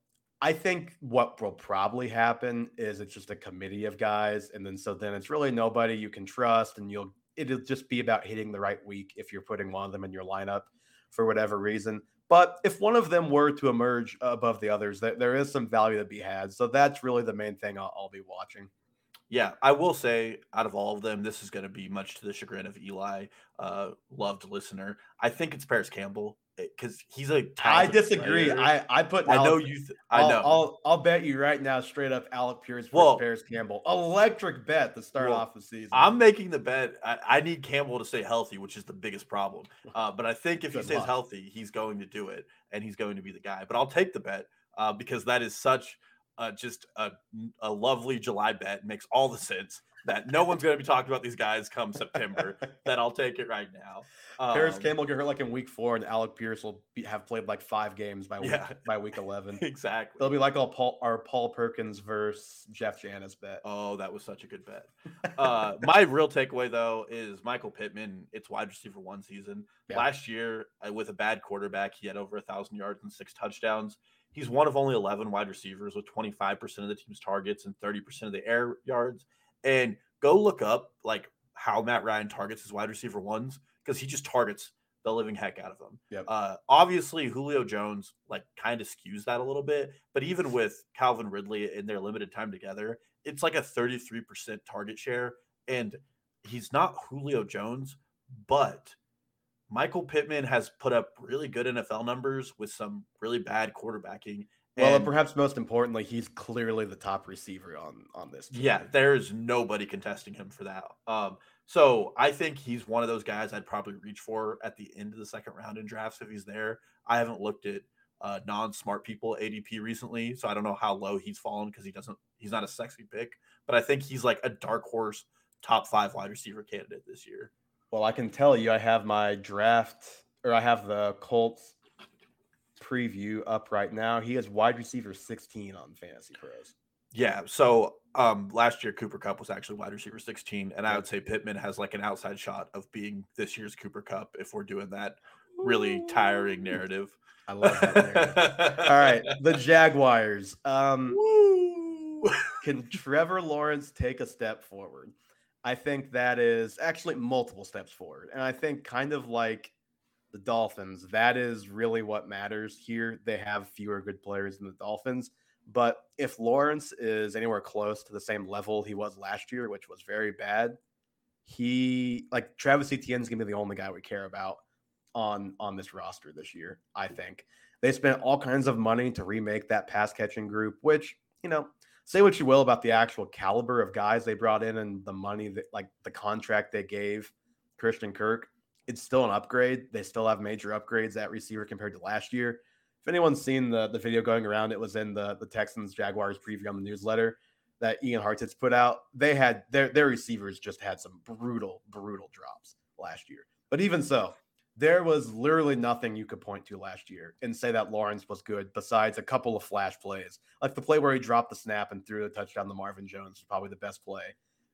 I think what will probably happen is it's just a committee of guys, and then so then it's really nobody you can trust, and you'll it'll just be about hitting the right week if you're putting one of them in your lineup for whatever reason. But if one of them were to emerge above the others, there, there is some value to be had. So that's really the main thing I'll, I'll be watching. Yeah, I will say, out of all of them, this is going to be much to the chagrin of Eli, uh, loved listener. I think it's Parris Campbell because he's a. I disagree. player. I I put I know you. Th- I I'll, know. I'll I'll bet you right now, straight up, Alec Pierce versus Well- Parris Campbell, electric bet to start Well, off the season. I'm making the bet. I, I need Campbell to stay healthy, which is the biggest problem. Uh, but I think if he stays luck. healthy, he's going to do it, and he's going to be the guy. But I'll take the bet uh, because that is such uh, just a, a lovely July bet. Makes all the sense that no one's going to be talking about these guys come September. that I'll take it right now. Parris Um, Campbell get hurt like in week four, and Alec Pierce will be, have played like five games by week Yeah. by week eleven. exactly. They'll be like all Paul, our Paul Perkins versus Jeff Janis bet. Oh, that was such a good bet. Uh, my real takeaway though is Michael Pittman. It's wide receiver one season. Yeah. Last year, uh, with a bad quarterback, he had over a thousand yards and six touchdowns. He's one of only eleven wide receivers with twenty five percent of the team's targets and thirty percent of the air yards. And go look up like how Matt Ryan targets his wide receiver ones because he just targets the living heck out of them. Yep. Uh, obviously, Julio Jones like kind of skews that a little bit, but even with Calvin Ridley in their limited time together, it's like a 33% target share. And he's not Julio Jones, but Michael Pittman has put up really good NFL numbers with some really bad quarterbacking. Well, and perhaps most importantly, he's clearly the top receiver on on this. Team. yeah, there's nobody contesting him for that. Um, so I think he's one of those guys I'd probably reach for at the end of the second round in drafts if he's there. I haven't looked at uh, non-smart people ADP recently, so I don't know how low he's fallen because he doesn't. He's not a sexy pick, but I think he's like a dark horse top five wide receiver candidate this year. Well, I can tell you, I have my draft or I have the Colts preview up right now. He is wide receiver 16 on Fantasy Pros. Yeah. So um last year Cooper Kupp was actually wide receiver 16, and I would say Pittman has like an outside shot of being this year's Cooper Kupp if we're doing that really tiring narrative. I love that. narrative. All right, the Jaguars. Um, can Trevor Lawrence take a step forward? I think that is actually multiple steps forward. And I think kind of like the Dolphins, that is really what matters here. They have fewer good players than the Dolphins. But if Lawrence is anywhere close to the same level he was last year, which was very bad, he like Travis Etienne is gonna be the only guy we care about on on this roster this year. I think they spent all kinds of money to remake that pass catching group, which you know say what you will about the actual caliber of guys they brought in and the money that like the contract they gave Christian Kirk, it's still an upgrade. They still have major upgrades at receiver compared to last year. If anyone's seen the, the video going around, it was in the, the Texans Jaguars preview on the newsletter that Ian Hartitz put out. They had their their receivers just had some brutal, brutal drops last year. But even so, there was literally nothing you could point to last year and say that Lawrence was good besides a couple of flash plays. Like the play where he dropped the snap and threw the touchdown to Marvin Jones was probably the best play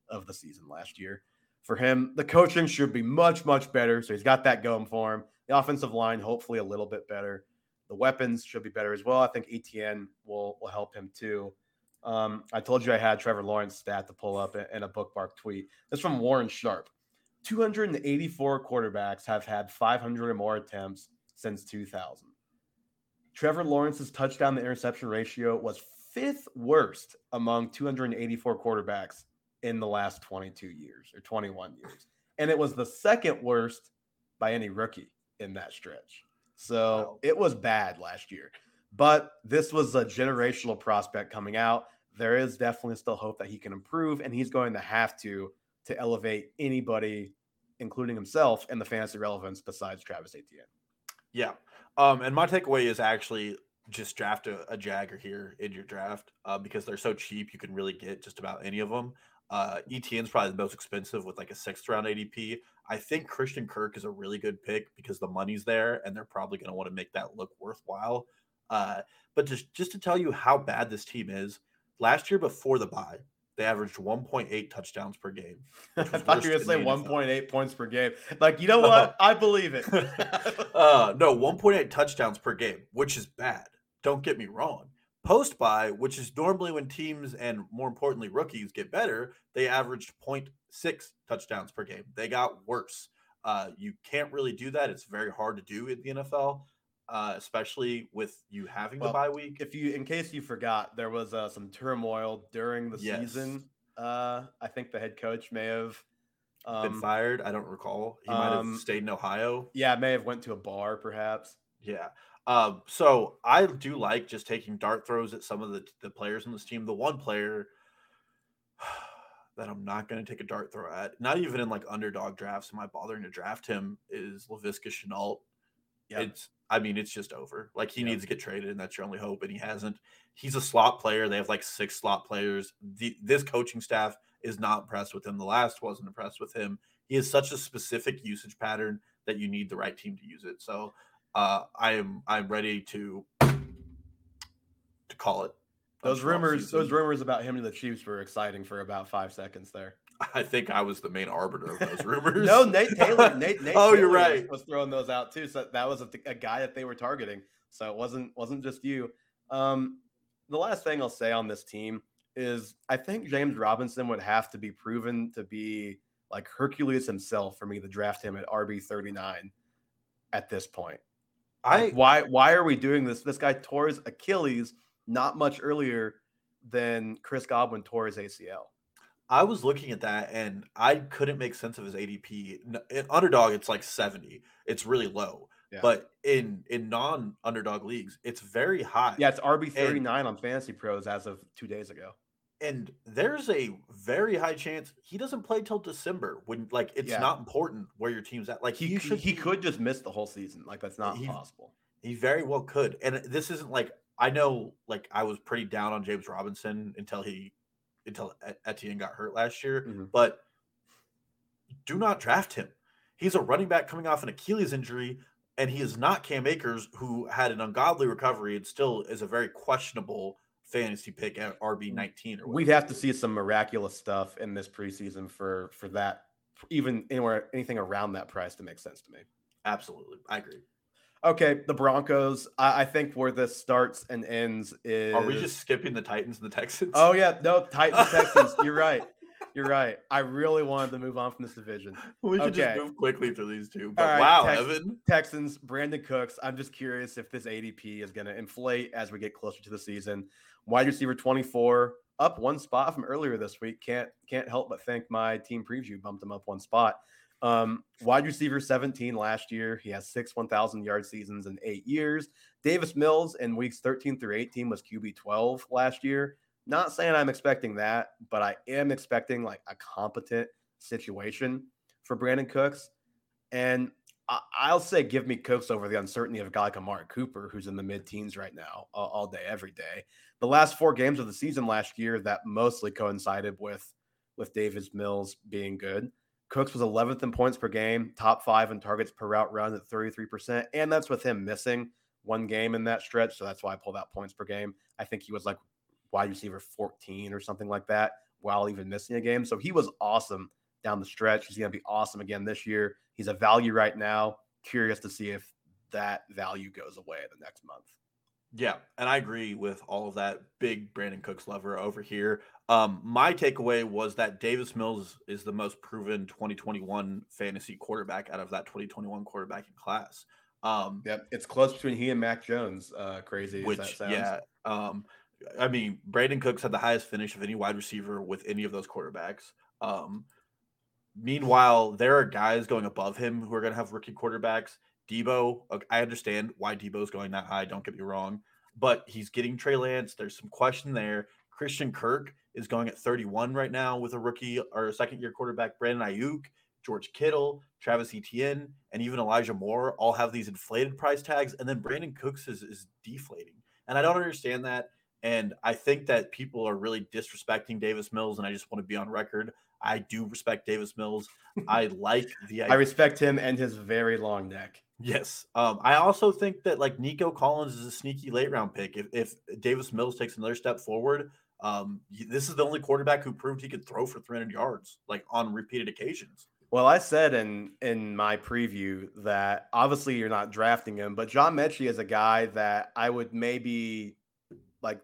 of the season last year. For him, the coaching should be much, much better. So he's got that going for him. The offensive line, hopefully, a little bit better. The weapons should be better as well. I think Etienne will, will help him too. Um, I told you I had Trevor Lawrence stat to pull up in a bookmark tweet. This from Warren Sharp. 284 quarterbacks have had 500 or more attempts since 2000. Trevor Lawrence's touchdown to interception ratio was fifth worst among 284 quarterbacks in the last 22 years or 21 years. And it was the second worst by any rookie in that stretch. So wow. it was bad last year. But this was a generational prospect coming out. There is definitely still hope that he can improve, and he's going to have to to elevate anybody, including himself, in the fantasy relevance besides Travis Etienne. Yeah. Um, and my takeaway is actually just draft a, a Jagger here in your draft uh, because they're so cheap. You can really get just about any of them. Uh, Etienne's probably the most expensive with like a sixth round ADP. I think Christian Kirk is a really good pick because the money's there and they're probably going to want to make that look worthwhile. Uh, but just just to tell you how bad this team is, last year before the bye, they averaged 1.8 touchdowns per game. I thought you were going to say 1.8 points per game. Like, you know what? I believe it. uh, no, 1.8 touchdowns per game, which is bad. Don't get me wrong. Post by, which is normally when teams and more importantly rookies get better, they averaged 0.6 touchdowns per game. They got worse. Uh, you can't really do that. It's very hard to do in the NFL uh, especially with you having well, the bye week. If you, in case you forgot, there was uh, some turmoil during the yes. season. Uh, I think the head coach may have um, been fired. I don't recall. He might um, have stayed in Ohio. Yeah, may have went to a bar, perhaps. Yeah. Um, so I do like just taking dart throws at some of the, the players on this team. The one player that I'm not going to take a dart throw at, not even in like underdog drafts, am I bothering to draft him, is Laviska Shenault. Yep. It's I mean, it's just over. Like he needs to get traded, and that's your only hope. And he hasn't. He's a slot player. They have like six slot players. The, this coaching staff is not impressed with him. The last wasn't impressed with him. He has such a specific usage pattern that you need the right team to use it. So uh, I am I'm ready to to call it. Those rumors, those rumors about him to the Chiefs were exciting for about five seconds there. I think I was the main arbiter of those rumors. no, Nate Taylor. Nate, Nate oh, Taylor you're right. Was, was, throwing those out too. So that was a, a, guy that they were targeting. So it wasn't wasn't just you. Um, the last thing I'll say on this team is I think James Robinson would have to be proven to be like Hercules himself for me to draft him at RB thirty nine at this point. I like, why why are we doing this? This guy tore his Achilles not much earlier than Chris Godwin tore his ACL. I was looking at that and I couldn't make sense of his ADP. In underdog, it's like 70. It's really low. Yeah. But in in non underdog leagues, it's very high. Yeah, it's RB 39 on Fantasy Pros as of two days ago. And there's a very high chance he doesn't play till December when like it's yeah. not important where your team's at. Like he, he should he could just miss the whole season. Like that's not he, possible. He very well could. And this isn't like I know like I was pretty down on James Robinson until he until Etienne got hurt last year. Mm-hmm. But do not draft him. He's a running back coming off an Achilles injury, and he is not Cam Akers, who had an ungodly recovery and still is a very questionable fantasy pick at RB mm. nineteen. Or we'd have to see some miraculous stuff in this preseason for for that, even anywhere anything around that price to make sense to me. Absolutely, I agree. Okay, the Broncos. I, I, think where this starts and ends is. Are we just skipping the Titans and the Texans? Oh yeah, no Titans Texans. You're right. You're right. I really wanted to move on from this division. We should okay. just move quickly through these two. But right, wow, Tex- Evan. Texans, Brandin Cooks. I'm just curious if this ADP is going to inflate as we get closer to the season. Wide receiver 24, up one spot from earlier this week. Can't can't help but think my team preview bumped him up one spot. Um, wide receiver 17 last year. He has six 1,000 yard seasons in eight years. Davis Mills in weeks 13 through 18 was QB 12 last year. Not saying I'm expecting that, but I am expecting like a competent situation for Brandin Cooks. And I- will say give me Cooks over the uncertainty of a guy like Amari Cooper, who's in the mid teens right now, all, all day, every day. The last four games of the season last year that mostly coincided with with Davis Mills being good Cooks was 11th in points per game, top five in targets per route run at 33%. And that's with him missing one game in that stretch. So that's why I pulled out points per game. I think he was like wide receiver 14 or something like that while even missing a game. So he was awesome down the stretch. He's going to be awesome again this year. He's a value right now. Curious to see if that value goes away the next month. Yeah, and I agree with all of that. Big Brandin Cooks lover over here. Um, my takeaway was that Davis Mills is the most proven 2021 fantasy quarterback out of that 2021 quarterbacking class. Um, yep, it's close between he and Mac Jones. Uh, crazy, which yeah. Um, I mean, Brandin Cooks had the highest finish of any wide receiver with any of those quarterbacks. Um, meanwhile, there are guys going above him who are going to have rookie quarterbacks. Deebo, I understand why Deebo's going that high. Don't get me wrong, but he's getting Trey Lance. There's some question there. Christian Kirk is going at 31 right now with a rookie or a second year quarterback, Brandon Aiyuk, George Kittle, Travis Etienne, and even Elijah Moore all have these inflated price tags. And then Brandin Cooks is, is deflating. And I don't understand that. And I think that people are really disrespecting Davis Mills. And I just want to be on record. I do respect Davis Mills. I like the. I respect him and his very long neck. Yes. Um, I also think that like Nico Collins is a sneaky late round pick. If, if Davis Mills takes another step forward, um, this is the only quarterback who proved he could throw for 300 yards, like on repeated occasions. Well, I said in in my preview that obviously you're not drafting him, but John Metchie is a guy that I would maybe like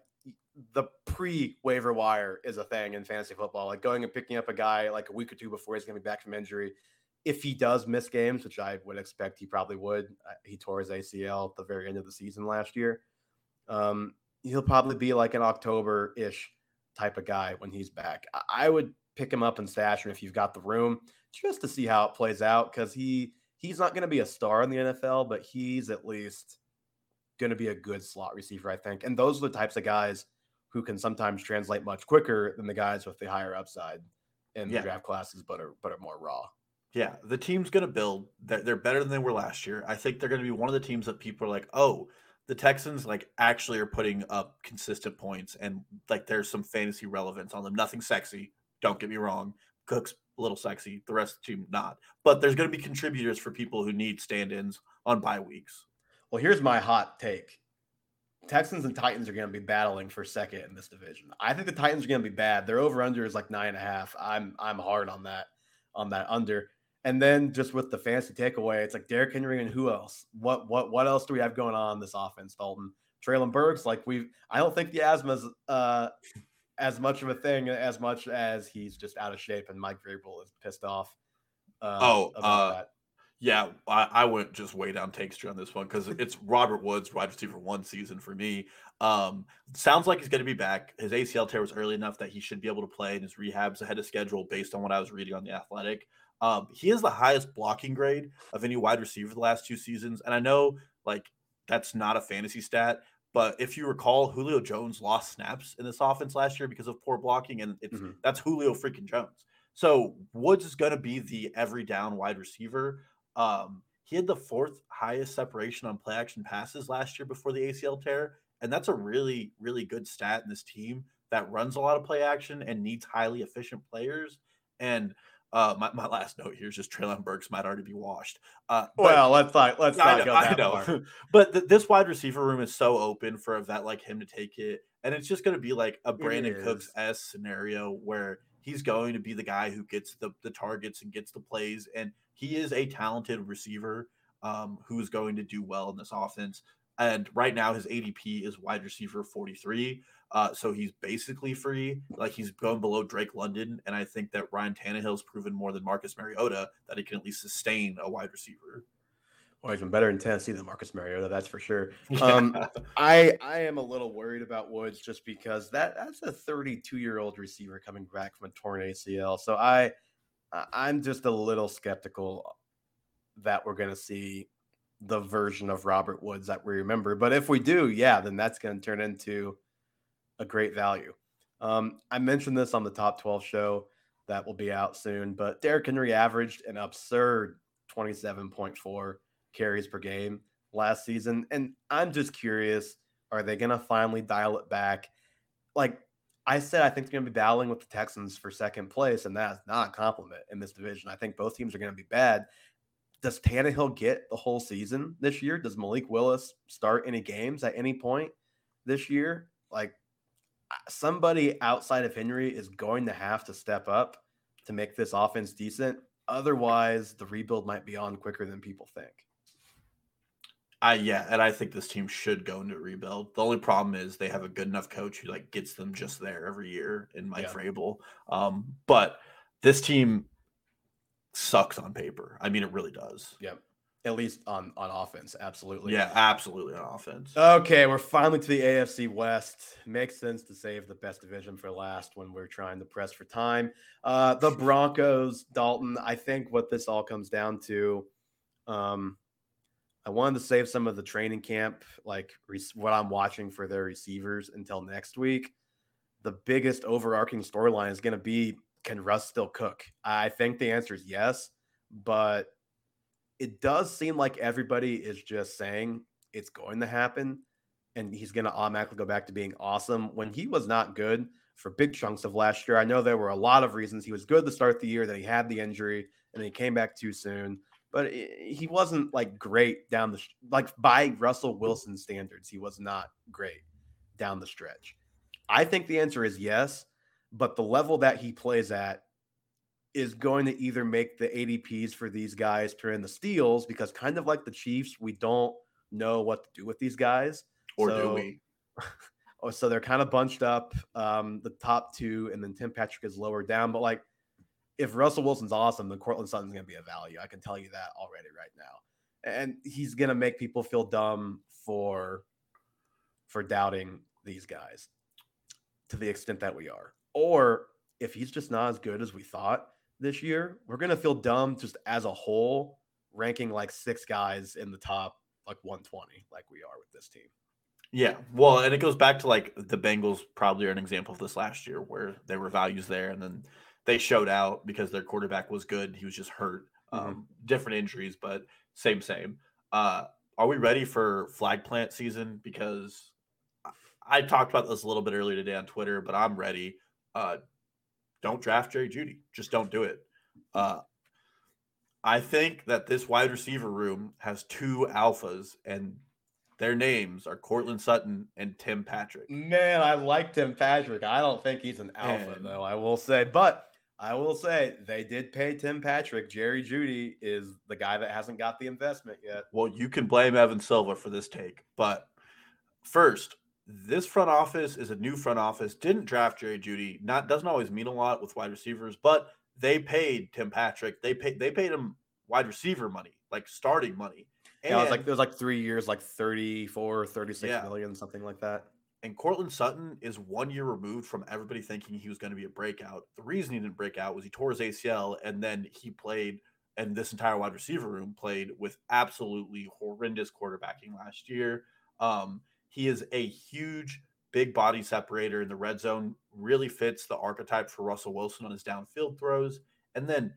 the pre waiver wire is a thing in fantasy football. Like going and picking up a guy like a week or two before he's going to be back from injury. If he does miss games, which I would expect he probably would, uh, he tore his ACL at the very end of the season last year. Um, he'll probably be like an October ish type of guy when he's back. I would pick him up and stash him if you've got the room just to see how it plays out because he he's not going to be a star in the NFL, but he's at least going to be a good slot receiver, I think. And those are the types of guys who can sometimes translate much quicker than the guys with the higher upside in the yeah. draft classes, but are but are more raw. Yeah, the team's going to build. They're, they're better than they were last year. I think they're going to be one of the teams that people are like, oh, the Texans like actually are putting up consistent points and like there's some fantasy relevance on them. Nothing sexy. Don't get me wrong. Cook's a little sexy. The rest of the team not. But there's going to be contributors for people who need stand-ins on bye weeks. Well, here's my hot take. Texans and Titans are going to be battling for second in this division. I think the Titans are going to be bad. Their over under is like nine and a half. I'm I'm hard on that on that under. And then just with the fancy takeaway, it's like Derrick Henry and who else? What what what else do we have going on in this offense, Dalton? Treylon Burks, like we've I don't think the asthma's uh as much of a thing as much as he's just out of shape and Mike Vrabel is pissed off. Uh, oh, uh, yeah, I, I went just way down takes on this one because it's Robert Woods, wide receiver one season for me. Um, sounds like he's going to be back. His ACL tear was early enough that he should be able to play, and his rehab's ahead of schedule based on what I was reading on the Athletic. Um, he has the highest blocking grade of any wide receiver the last two seasons, and I know like that's not a fantasy stat, but if you recall, Julio Jones lost snaps in this offense last year because of poor blocking, and it's mm-hmm. that's Julio freaking Jones. So Woods is going to be the every down wide receiver. Um, he had the fourth highest separation on play action passes last year before the ACL tear, and that's a really really good stat in this team that runs a lot of play action and needs highly efficient players. And uh, my, my last note here is just Treylon Burks might already be washed. Uh, well, let's not let's not know, go that far. but th- this wide receiver room is so open for a vet like him to take it, and it's just going to be like a Brandin Cooks s scenario where he's going to be the guy who gets the the targets and gets the plays, and he is a talented receiver um, who is going to do well in this offense. And right now, his ADP is wide receiver 43. Uh, so he's basically free. Like he's going below Drake London. And I think that Ryan Tannehill's proven more than Marcus Mariota that he can at least sustain a wide receiver. Well, he's better in Tennessee than Marcus Mariota, that's for sure. Um, I I am a little worried about Woods just because that that's a 32 year old receiver coming back from a torn ACL. So I I'm just a little skeptical that we're going to see the version of Robert Woods that we remember. But if we do, yeah, then that's going to turn into a great value. Um, I mentioned this on the top 12 show that will be out soon, but Derrick Henry averaged an absurd 27.4 carries per game last season. And I'm just curious are they going to finally dial it back? Like, I said I think they're going to be battling with the Texans for second place, and that's not a compliment in this division. I think both teams are going to be bad. Does Tannehill get the whole season this year? Does Malik Willis start any games at any point this year? Like somebody outside of Henry is going to have to step up to make this offense decent. Otherwise, the rebuild might be on quicker than people think. I yeah, and I think this team should go into rebuild. The only problem is they have a good enough coach who like gets them just there every year in Mike yeah. Vrabel. Um, but this team sucks on paper. I mean, it really does. Yep. At least on on offense, absolutely. Yeah, absolutely on offense. Okay, we're finally to the AFC West. Makes sense to save the best division for last when we're trying to press for time. Uh, the Broncos, Dalton. I think what this all comes down to. Um, I wanted to save some of the training camp, like re- what I'm watching for their receivers until next week. The biggest overarching storyline is going to be can Russ still cook? I think the answer is yes, but it does seem like everybody is just saying it's going to happen and he's going to automatically go back to being awesome when he was not good for big chunks of last year. I know there were a lot of reasons he was good to start the year, that he had the injury and he came back too soon but he wasn't like great down the like by Russell Wilson standards. He was not great down the stretch. I think the answer is yes, but the level that he plays at is going to either make the ADPs for these guys turn the steals because kind of like the Chiefs, we don't know what to do with these guys. Or so, do we? oh, so they're kind of bunched up. Um, the top two, and then Tim Patrick is lower down. But like if Russell Wilson's awesome, then Courtland Sutton's going to be a value. I can tell you that already right now. And he's going to make people feel dumb for for doubting these guys to the extent that we are. Or if he's just not as good as we thought this year, we're going to feel dumb just as a whole ranking like six guys in the top like 120 like we are with this team. Yeah, well, and it goes back to like the Bengals probably are an example of this last year where there were values there and then they showed out because their quarterback was good. He was just hurt. Mm-hmm. Um, different injuries, but same, same. Uh, are we ready for flag plant season? Because I talked about this a little bit earlier today on Twitter, but I'm ready. Uh, don't draft Jerry Jeudy. Just don't do it. Uh, I think that this wide receiver room has two alphas, and their names are Courtland Sutton and Tim Patrick. Man, I like Tim Patrick. I don't think he's an alpha, and, though, I will say. But I will say they did pay Tim Patrick. Jerry Jeudy is the guy that hasn't got the investment yet. Well, you can blame Evan Silva for this take, but first, this front office is a new front office. Didn't draft Jerry Jeudy. Not doesn't always mean a lot with wide receivers, but they paid Tim Patrick. They paid they paid him wide receiver money, like starting money. And, yeah, it was like it was like three years, like 34, 36 yeah. million, something like that. And Courtland Sutton is one year removed from everybody thinking he was going to be a breakout. The reason he didn't break out was he tore his ACL and then he played, and this entire wide receiver room played with absolutely horrendous quarterbacking last year. Um, he is a huge, big body separator in the red zone, really fits the archetype for Russell Wilson on his downfield throws. And then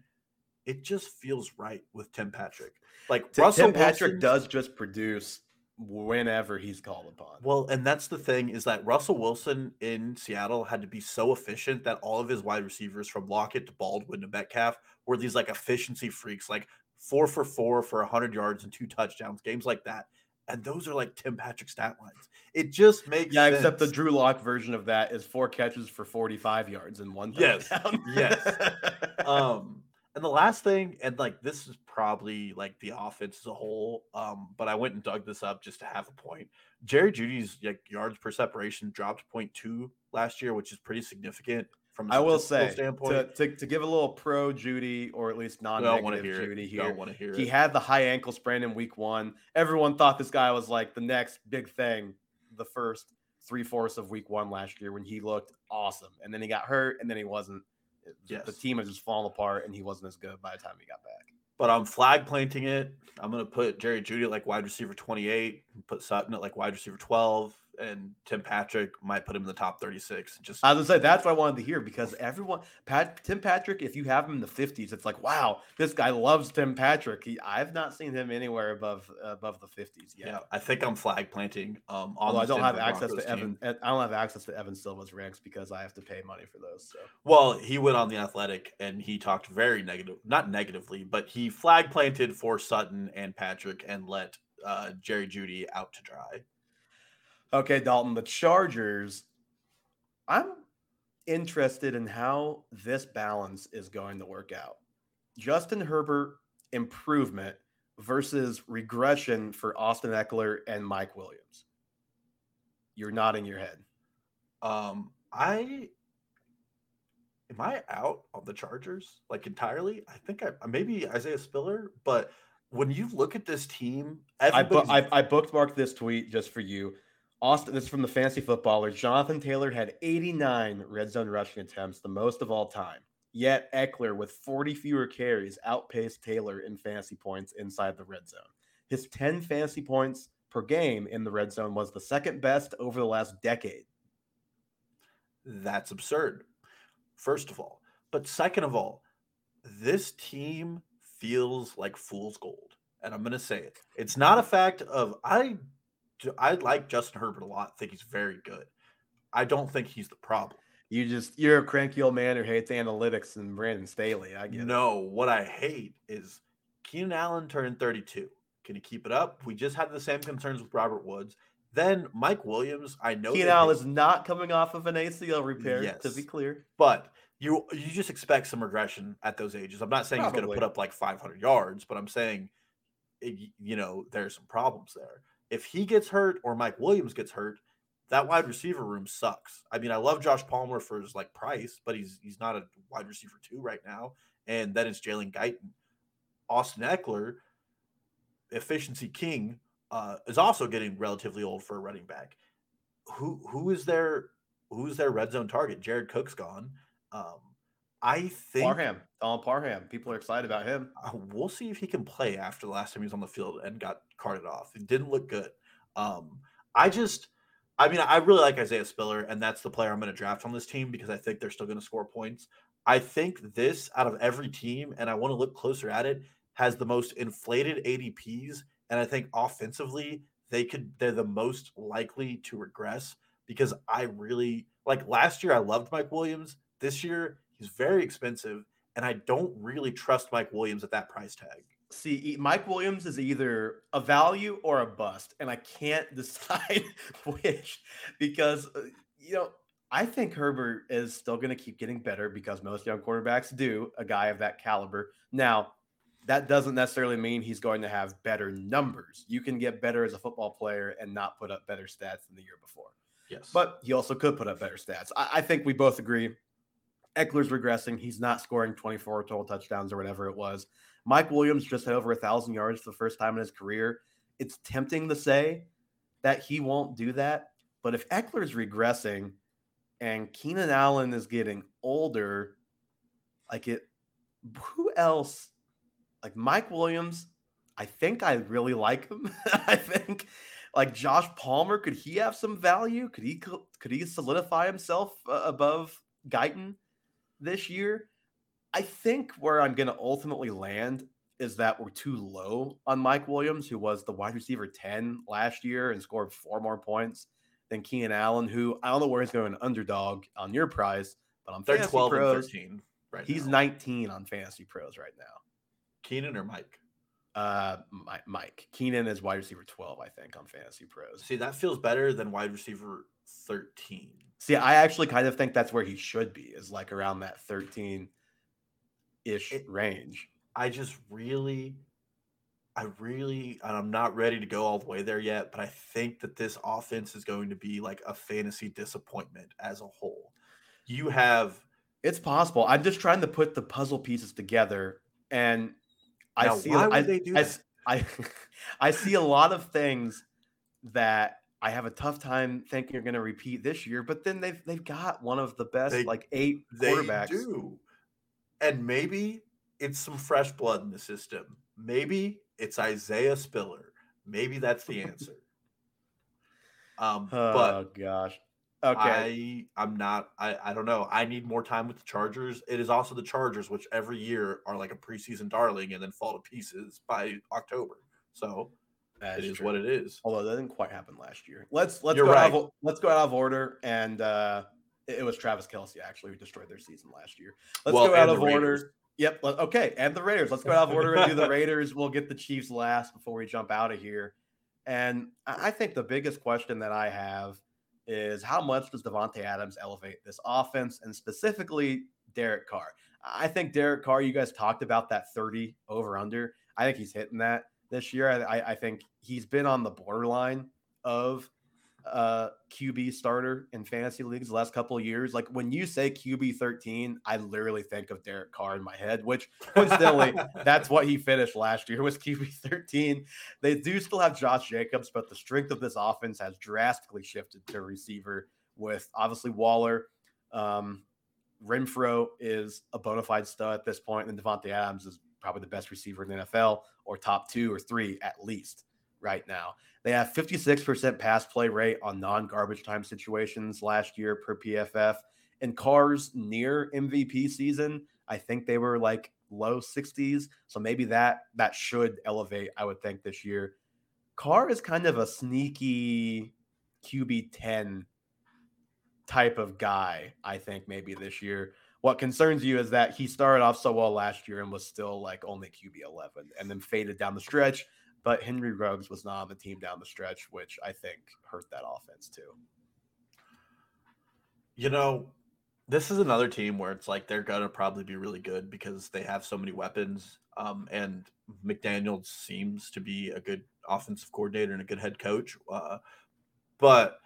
it just feels right with Tim Patrick. Like Tim, Russell Tim Patrick does just produce whenever he's called upon. Well, and that's the thing is that Russell Wilson in Seattle had to be so efficient that all of his wide receivers from Lockett to Baldwin to Metcalf were these like efficiency freaks, like four for four for 100 yards and two touchdowns, games like that. And those are like Tim Patrick stat lines. It just makes yeah. Sense. Except the Drew Lock version of that is four catches for 45 yards and one touchdown. Yes, yes. um, and the last thing, and like this is probably like the offense as a whole, um, but I went and dug this up just to have a point. Jerry Jeudy's like yards per separation dropped 0.2 last year, which is pretty significant from I will say standpoint. To, to, to, give a little pro Jeudy or at least non-negative Jeudy here. Don't hear he had the high ankle sprain in week one. Everyone thought this guy was like the next big thing. The first three fourths of week one last year when he looked awesome, and then he got hurt, and then he wasn't yes. the team had just fallen apart, and he wasn't as good by the time he got back. But I'm flag planting it. I'm going to put Jerry Jeudy like wide receiver 28, put Sutton at like wide receiver 12, and Tim Patrick might put him in the top 36. Just I was gonna say that's what I wanted to hear because everyone, Pat, Tim Patrick, if you have him in the fifties, it's like wow, this guy loves Tim Patrick. He, I've not seen him anywhere above above the fifties yet. yeah, I think I'm flag planting. Um, on Although I don't have access Broncos to team. Evan, I don't have access to Evan Silva's ranks because I have to pay money for those. So Well, he went on the Athletic and he talked very negative, not negatively, but he flag planted for Sutton and Patrick and let uh, Jerry Jeudy out to dry. Okay, Dalton, the Chargers. I'm interested in how this balance is going to work out. Justin Herbert improvement versus regression for Austin Ekeler and Mike Williams. You're nodding your head. Um, I am I out on the Chargers like entirely. I think I maybe Isaiah Spiller, but when you look at this team, I, bu- I, I bookmarked this tweet just for you. Austin, this is from the Fantasy Footballers. Jonathan Taylor had 89 red zone rushing attempts, the most of all time. Yet Ekeler, with 40 fewer carries, outpaced Taylor in fantasy points inside the red zone. His 10 fantasy points per game in the red zone was the second best over the last decade. That's absurd. First of all, but second of all, this team feels like fool's gold, and I'm going to say it. It's not a fact of I. I like Justin Herbert a lot. Think he's very good. I don't think he's the problem. You just you're a cranky old man who hates analytics and Brandon Staley. I get it. No, what I hate is Keenan Allen turned 32. Can he keep it up? We just had the same concerns with Robert Woods. Then Mike Williams, I know Keenan Allen is not coming off of an ACL repair, Yes, to be clear. but you you just expect some regression at those ages. I'm not saying he's going to put up like 500 yards, but I'm saying eh, it- you know there's some problems there. If he gets hurt or Mike Williams gets hurt, that wide receiver room sucks. I mean, I love Josh Palmer for his like price, but he's he's not a wide receiver two right now. And then it's Jalen Guyton, Austin Ekeler, efficiency king, uh, is also getting relatively old for a running back. Who who is their who's their red zone target? Jared Cook's gone. Um, I think Parham, Donald Parham. People are excited about him. uh, we'll see if he can play after the last time he was on the field and got carted off. It didn't look good. Um, I just, I mean, I really like Isaiah Spiller, and that's the player I'm going to draft on this team because I think they're still going to score points. I think this out of every team, and I want to look closer at it, has the most inflated ADPs, and I think offensively they could they're the most likely to regress because I really like last year I loved Mike Williams. This year he's very expensive, and I don't really trust Mike Williams at that price tag. See, Mike Williams is either a value or a bust, and I can't decide which because uh, you know I think Herbert is still going to keep getting better because most young quarterbacks do. A guy of that caliber. Now, that doesn't necessarily mean he's going to have better numbers. You can get better as a football player and not put up better stats than the year before. Yes, But he also could put up better stats. I, I think we both agree. Ekeler's regressing. He's not scoring 24 total touchdowns or whatever it was. Mike Williams just had over a thousand yards for the first time in his career. It's tempting to say that he won't do that, but if Ekeler's regressing and Keenan Allen is getting older, like it, who else? Like Mike Williams, I think I really like him. I think like Josh Palmer, could he have some value? Could he could he solidify himself uh, above Guyton this year? I think where I'm going to ultimately land is that we're too low on Mike Williams, who was the wide receiver 10 last year and scored four more points than Keenan Allen, who I don't know where he's going underdog on your price, but on they're Fantasy 12 Pros, and 13 right he's now. 19 on Fantasy Pros right now. Keenan or Mike. Uh, Mike Keenan is wide receiver 12, I think, on Fantasy Pros. See, that feels better than wide receiver 13. See, I actually kind of think that's where he should be, is like around that 13 ish range. I just really, I really, and I'm not ready to go all the way there yet, but I think that this offense is going to be like a fantasy disappointment as a whole. You have It's possible. I'm just trying to put the puzzle pieces together, and I Now, see. why would I, they do I I, I see a lot of things that I have a tough time thinking you're going to repeat this year. But then they've they've got one of the best They- like eight they quarterbacks. do, and maybe it's some fresh blood in the system. Maybe it's Isaiah Spiller. Maybe that's the answer. Um, Oh but gosh. Okay. I I'm not I I don't know. I need more time with the Chargers. It is also the Chargers, which every year are like a preseason darling and then fall to pieces by October. So That's it is true. what it is. Although that didn't quite happen last year. Let's let's You're go out right. of, let's go out of order. And uh, it, was Travis Kelce actually who destroyed their season last year. Let's Well, go out of order. Raiders. Yep. Okay. And the Raiders. Let's go out of order and do the Raiders. We'll get the Chiefs last before we jump out of here. And I think the biggest question that I have is how much does Davante Adams elevate this offense and specifically Derek Carr? I think Derek Carr, you guys talked about that 30 over under. I think he's hitting that this year. I- I think he's been on the borderline of uh QB starter in fantasy leagues the last couple of years. Like when you say QB 13, I literally think of Derek Carr in my head, which coincidentally, that's what he finished last year was QB 13. They do still have Josh Jacobs, but the strength of this offense has drastically shifted to receiver with obviously Waller. Um, Renfrow is a bona fide stud at this point, and Davante Adams is probably the best receiver in the NFL or top two or three at least right now. They have 56% pass play rate on non garbage time situations last year per PFF. And Carr's near MVP season, I think they were like low 60s. So maybe that that should elevate, I would think, this year. Carr is kind of a sneaky QB 10 type of guy, I think, maybe this year. What concerns you is that he started off so well last year and was still like only QB 11 and then faded down the stretch. But Henry Ruggs was not on the team down the stretch, which I think hurt that offense too. You know, this is another team where it's like they're gonna probably be really good because they have so many weapons. Um, and McDaniel seems to be a good offensive coordinator and a good head coach. Uh, but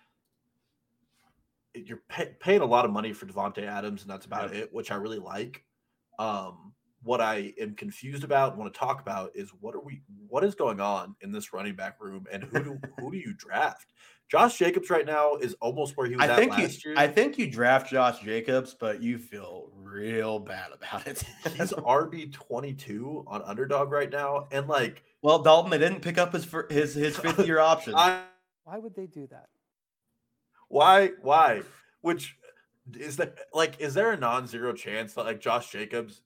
you're pay- paying a lot of money for Davante Adams, and that's about it, which I really like. Um, what I am confused about, want to talk about, is what are we? What is going on in this running back room, and who do who do you draft? Josh Jacobs right now is almost where he was I at think you, year. I think you draft Josh Jacobs, but you feel real bad about it. he's RB twenty two on underdog right now, and like well, Dalton, they didn't pick up his fir- his his fifth year option. I Why would they do that? why why which is that like is there a non-zero chance that like Josh Jacobs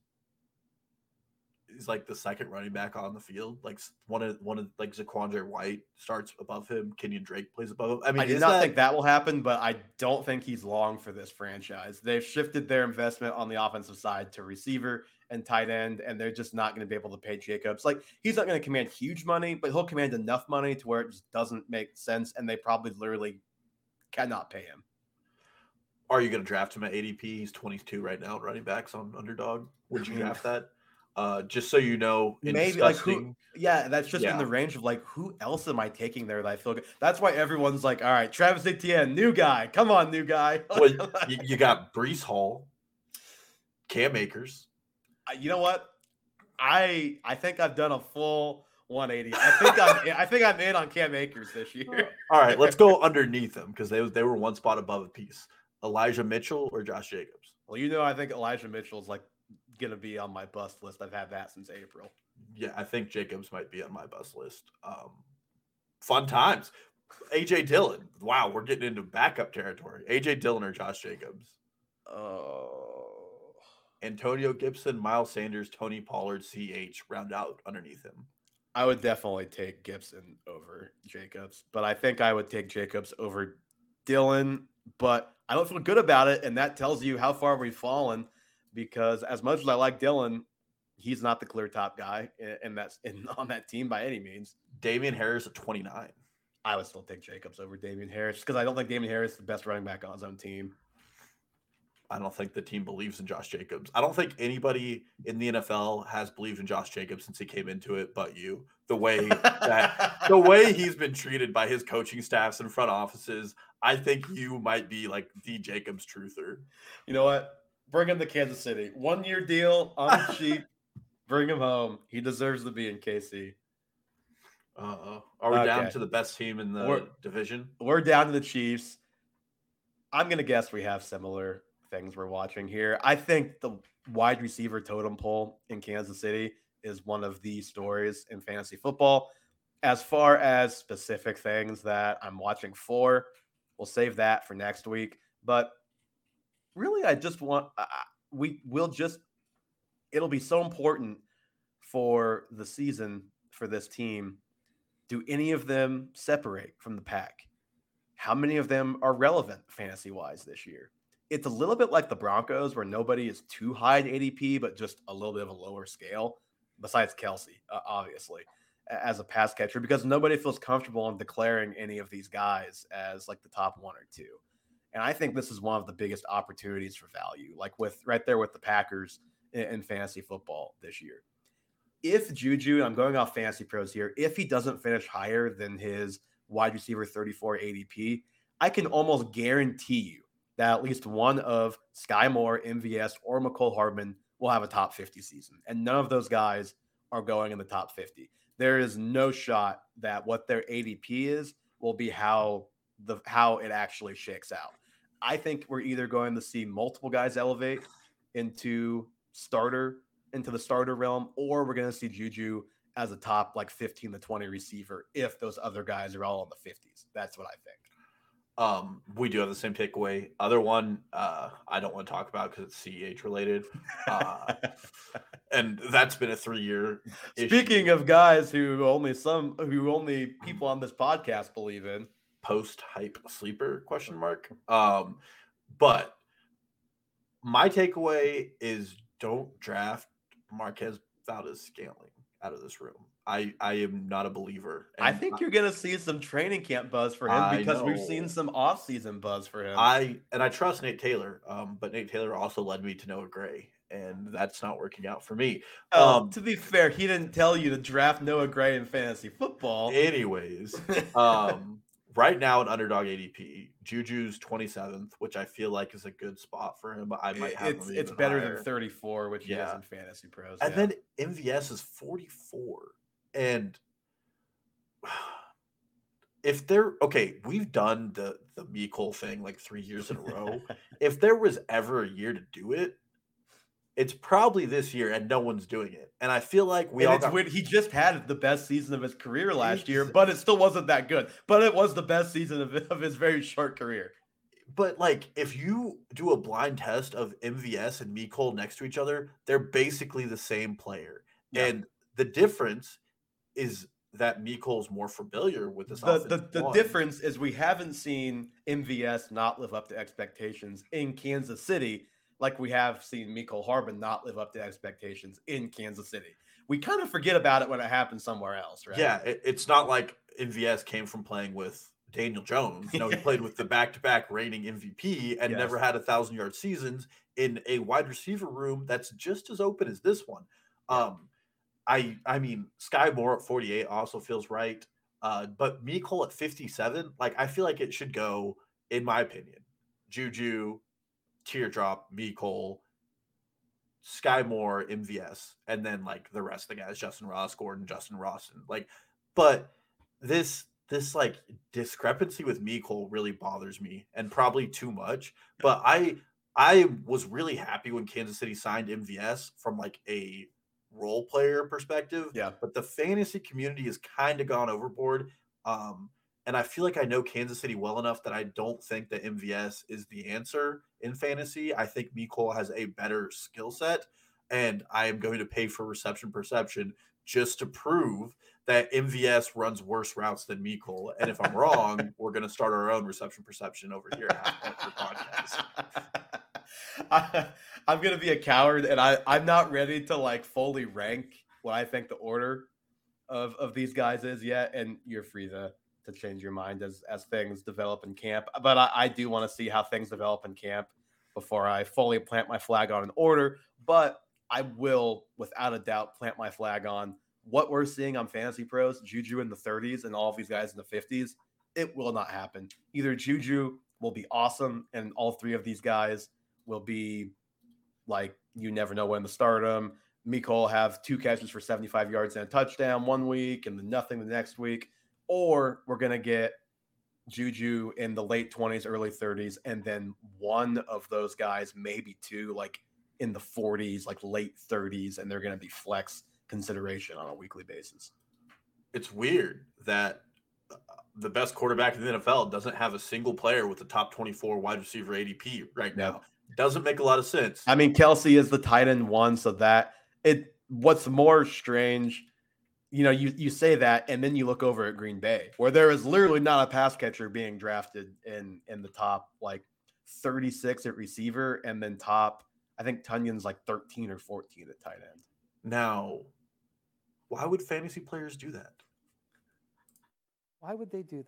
is like the second running back on the field? Like one of one of like Zaquandre White starts above him, Kenyon Drake plays above him. I mean, I, do not that, think that will happen, but I don't think he's long for this franchise. They've shifted their investment on the offensive side to receiver and tight end, and they're just not going to be able to pay Jacobs. Like he's not going to command huge money, but he'll command enough money to where it just doesn't make sense, and they probably literally cannot pay him. are you going to draft him at ADP? He's 22 right now, running backs on underdog. Would you draft that? Uh, just so you know, in Maybe like who? Yeah, that's just in the range of like who else am I taking there that I feel good. That's why everyone's like, all right, Travis Etienne, new guy, come on, new guy. well, you, you got Breece Hall, Cam Akers. You know what? I I think I've done a full 180. I think I'm I think I'm in on Cam Akers this year. All right, let's go underneath them because they they were one spot above a piece. Elijah Mitchell or Josh Jacobs? Well, you know, I think Elijah Mitchell is like gonna be on my bust list. I've had that since April. Yeah, I think Jacobs might be on my bus list. Um, fun times. AJ Dillon. Wow, we're getting into backup territory. AJ Dillon or Josh Jacobs? Oh, Antonio Gibson, Miles Sanders, Tony Pollard, CH round out underneath him. I would definitely take Gibson over Jacobs, but I think I would take Jacobs over Dillon. But I don't feel good about it, and that tells you how far we've fallen. Because as much as I like Dillon, he's not the clear top guy, and that's in, on that team by any means. Damien Harris at 29. I would still take Jacobs over Damien Harris because I don't think Damien Harris is the best running back on his own team. I don't think the team believes in Josh Jacobs. I don't think anybody in the NFL has believed in Josh Jacobs since he came into it, but you. The way that the way he's been treated by his coaching staffs and front offices, I think you might be like the Jacobs truther. you know what? Bring him to Kansas City. One year deal on the cheap. Bring him home. He deserves to be in KC. Uh, oh. are we down to the best team in the We're- division? We're down to the Chiefs. I'm gonna guess we have similar things we're watching here. I think the wide receiver totem pole in Kansas City is one of the stories in fantasy football. as far as specific things that I'm watching for, we'll save that for next week. But really, I just want uh, we will just it'll be so important for the season for this team. Do any of them separate from the pack? How many of them are relevant fantasy wise this year? It's a little bit like the Broncos, where nobody is too high in ADP, but just a little bit of a lower scale, besides Kelce, uh, obviously, as a pass catcher, because nobody feels comfortable in declaring any of these guys as like the top one or two. And I think this is one of the biggest opportunities for value, like with right there with the Packers in, in fantasy football this year. If Juju, I'm going off fantasy pros here, if he doesn't finish higher than his wide receiver 34 ADP, I can almost guarantee you that at least one of Skyy Moore, MVS, or Mecole Hardman will have a top 50 season. And none of those guys are going in the top 50. There is no shot that what their ADP is will be how the how it actually shakes out. I think we're either going to see multiple guys elevate into starter into the starter realm, or we're going to see Juju as a top like 15 to 20 receiver if those other guys are all in the 50s. That's what I think. Um, we do have the same takeaway. Other one, uh, I don't want to talk about because it's CEH related. Uh, and that's been a three year. Speaking of guys who only some who only people on this podcast believe in, post hype sleeper question mark. Um, but my takeaway is don't draft Marquez Valdes Scantling out of this room. I I am not a believer. I think you're gonna see some training camp buzz for him I because we've seen some off-season buzz for him. I and I trust Nate Taylor, um, but Nate Taylor also led me to Noah Gray, and that's not working out for me. Oh, um, to be fair, he didn't tell you to draft Noah Gray in fantasy football. Anyways, um, right now at underdog ADP, Juju's 27th, which I feel like is a good spot for him. But I might have it's it's better higher. than 34, which he Yeah. has in fantasy pros. And yeah. then MVS is 44. And if they're okay, we've done the the Mecole thing like three years in a row. if there was ever a year to do it, it's probably this year, and no one's doing it. And I feel like we and all it's got. He just had the best season of his career last year, but it still wasn't that good. But it was the best season of, of his very short career. But like, if you do a blind test of MVS and Mecole next to each other, they're basically the same player. Yeah. And the difference is that Mecole's more familiar with this. The, the, the difference is we haven't seen MVS not live up to expectations in Kansas City like we have seen Mecole Hardman not live up to expectations in Kansas City. We kind of forget about it when it happens somewhere else, right? Yeah, it, it's not like MVS came from playing with Daniel Jones. You know, he played with the back-to-back reigning MVP and Yes. never had a thousand-yard seasons in a wide receiver room that's just as open as this one. Um, I I mean, Skyy Moore at 48 also feels right. Uh, but Mecole at 57, like I feel like it should go, in my opinion, Juju, Teardrop, Mecole, Skyy Moore, MVS, and then like the rest of the guys, Justyn Ross, Gordon, Justin Rawson. Like, but this this like discrepancy with Mecole really bothers me and probably too much. But I I was really happy when Kansas City signed MVS from like a role player perspective. Yeah. But the fantasy community has kind of gone overboard. Um, and I feel like I know Kansas City well enough that I don't think that MVS is the answer in fantasy. I think Mecole has a better skill set, and I am going to pay for reception perception just to prove that MVS runs worse routes than Mecole. And if I'm wrong, we're going to start our own reception perception over here at After Podcast. I, I'm gonna be a coward, and I I'm not ready to like fully rank what I think the order of of these guys is yet. And you're free to to change your mind as as things develop in camp. But I, I do want to see how things develop in camp before I fully plant my flag on an order. But I will, without a doubt, plant my flag on what we're seeing on Fantasy Pros, Juju in the 30s and all of these guys in the 50s. It will not happen. Either Juju will be awesome, and all three of these guys will be like you never know when to start them. Mecole will have two catches for 75 yards and a touchdown one week, and then nothing the next week. Or we're gonna get Juju in the late 20s, early 30s, and then one of those guys, maybe two, like in the 40s, like late 30s, and they're gonna be flex consideration on a weekly basis. it's weird that uh, the best quarterback in the NFL doesn't have a single player with the top 24 wide receiver ADP right now. Doesn't make a lot of sense. I mean, Kelce is the tight end one, so that it. What's more strange, you know, you you say that, and then you look over at Green Bay, where there is literally not a pass catcher being drafted in in the top like 36 at receiver, and then top. I think Tonyan's like 13 or 14 at tight end. Now, why would fantasy players do that? Why would they do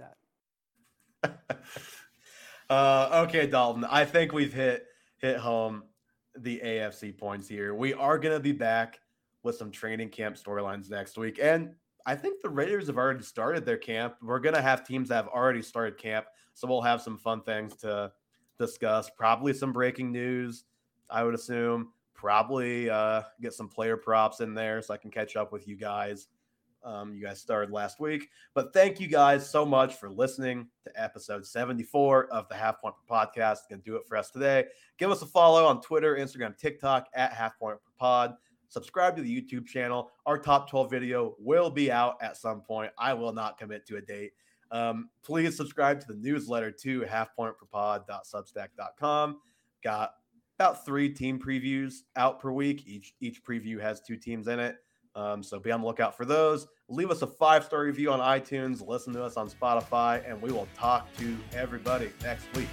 that? uh, okay, Dalton. I think we've hit hit home the AFC points here. We are going to be back with some training camp storylines next week, and I think the Raiders have already started their camp. We're going to have teams that have already started camp, so we'll have some fun things to discuss. Probably some breaking news, I would assume. Probably uh, get some player props in there so I can catch up with you guys. Um, you guys started last week. But thank you guys so much for listening to episode 74 of the Half Point Podcast. Gonna do it for us today. Give us a follow on Twitter, Instagram, TikTok at Half Point Pod. Subscribe to the YouTube channel. Our top 12 video will be out at some point. I will not commit to a date. Um, please subscribe to the newsletter to halfpointperpod.substack.com. Got about three team previews out per week. Each each preview has two teams in it. Um, so be on the lookout for those. Leave us a five star review on iTunes. Listen to us on Spotify, and we will talk to everybody next week.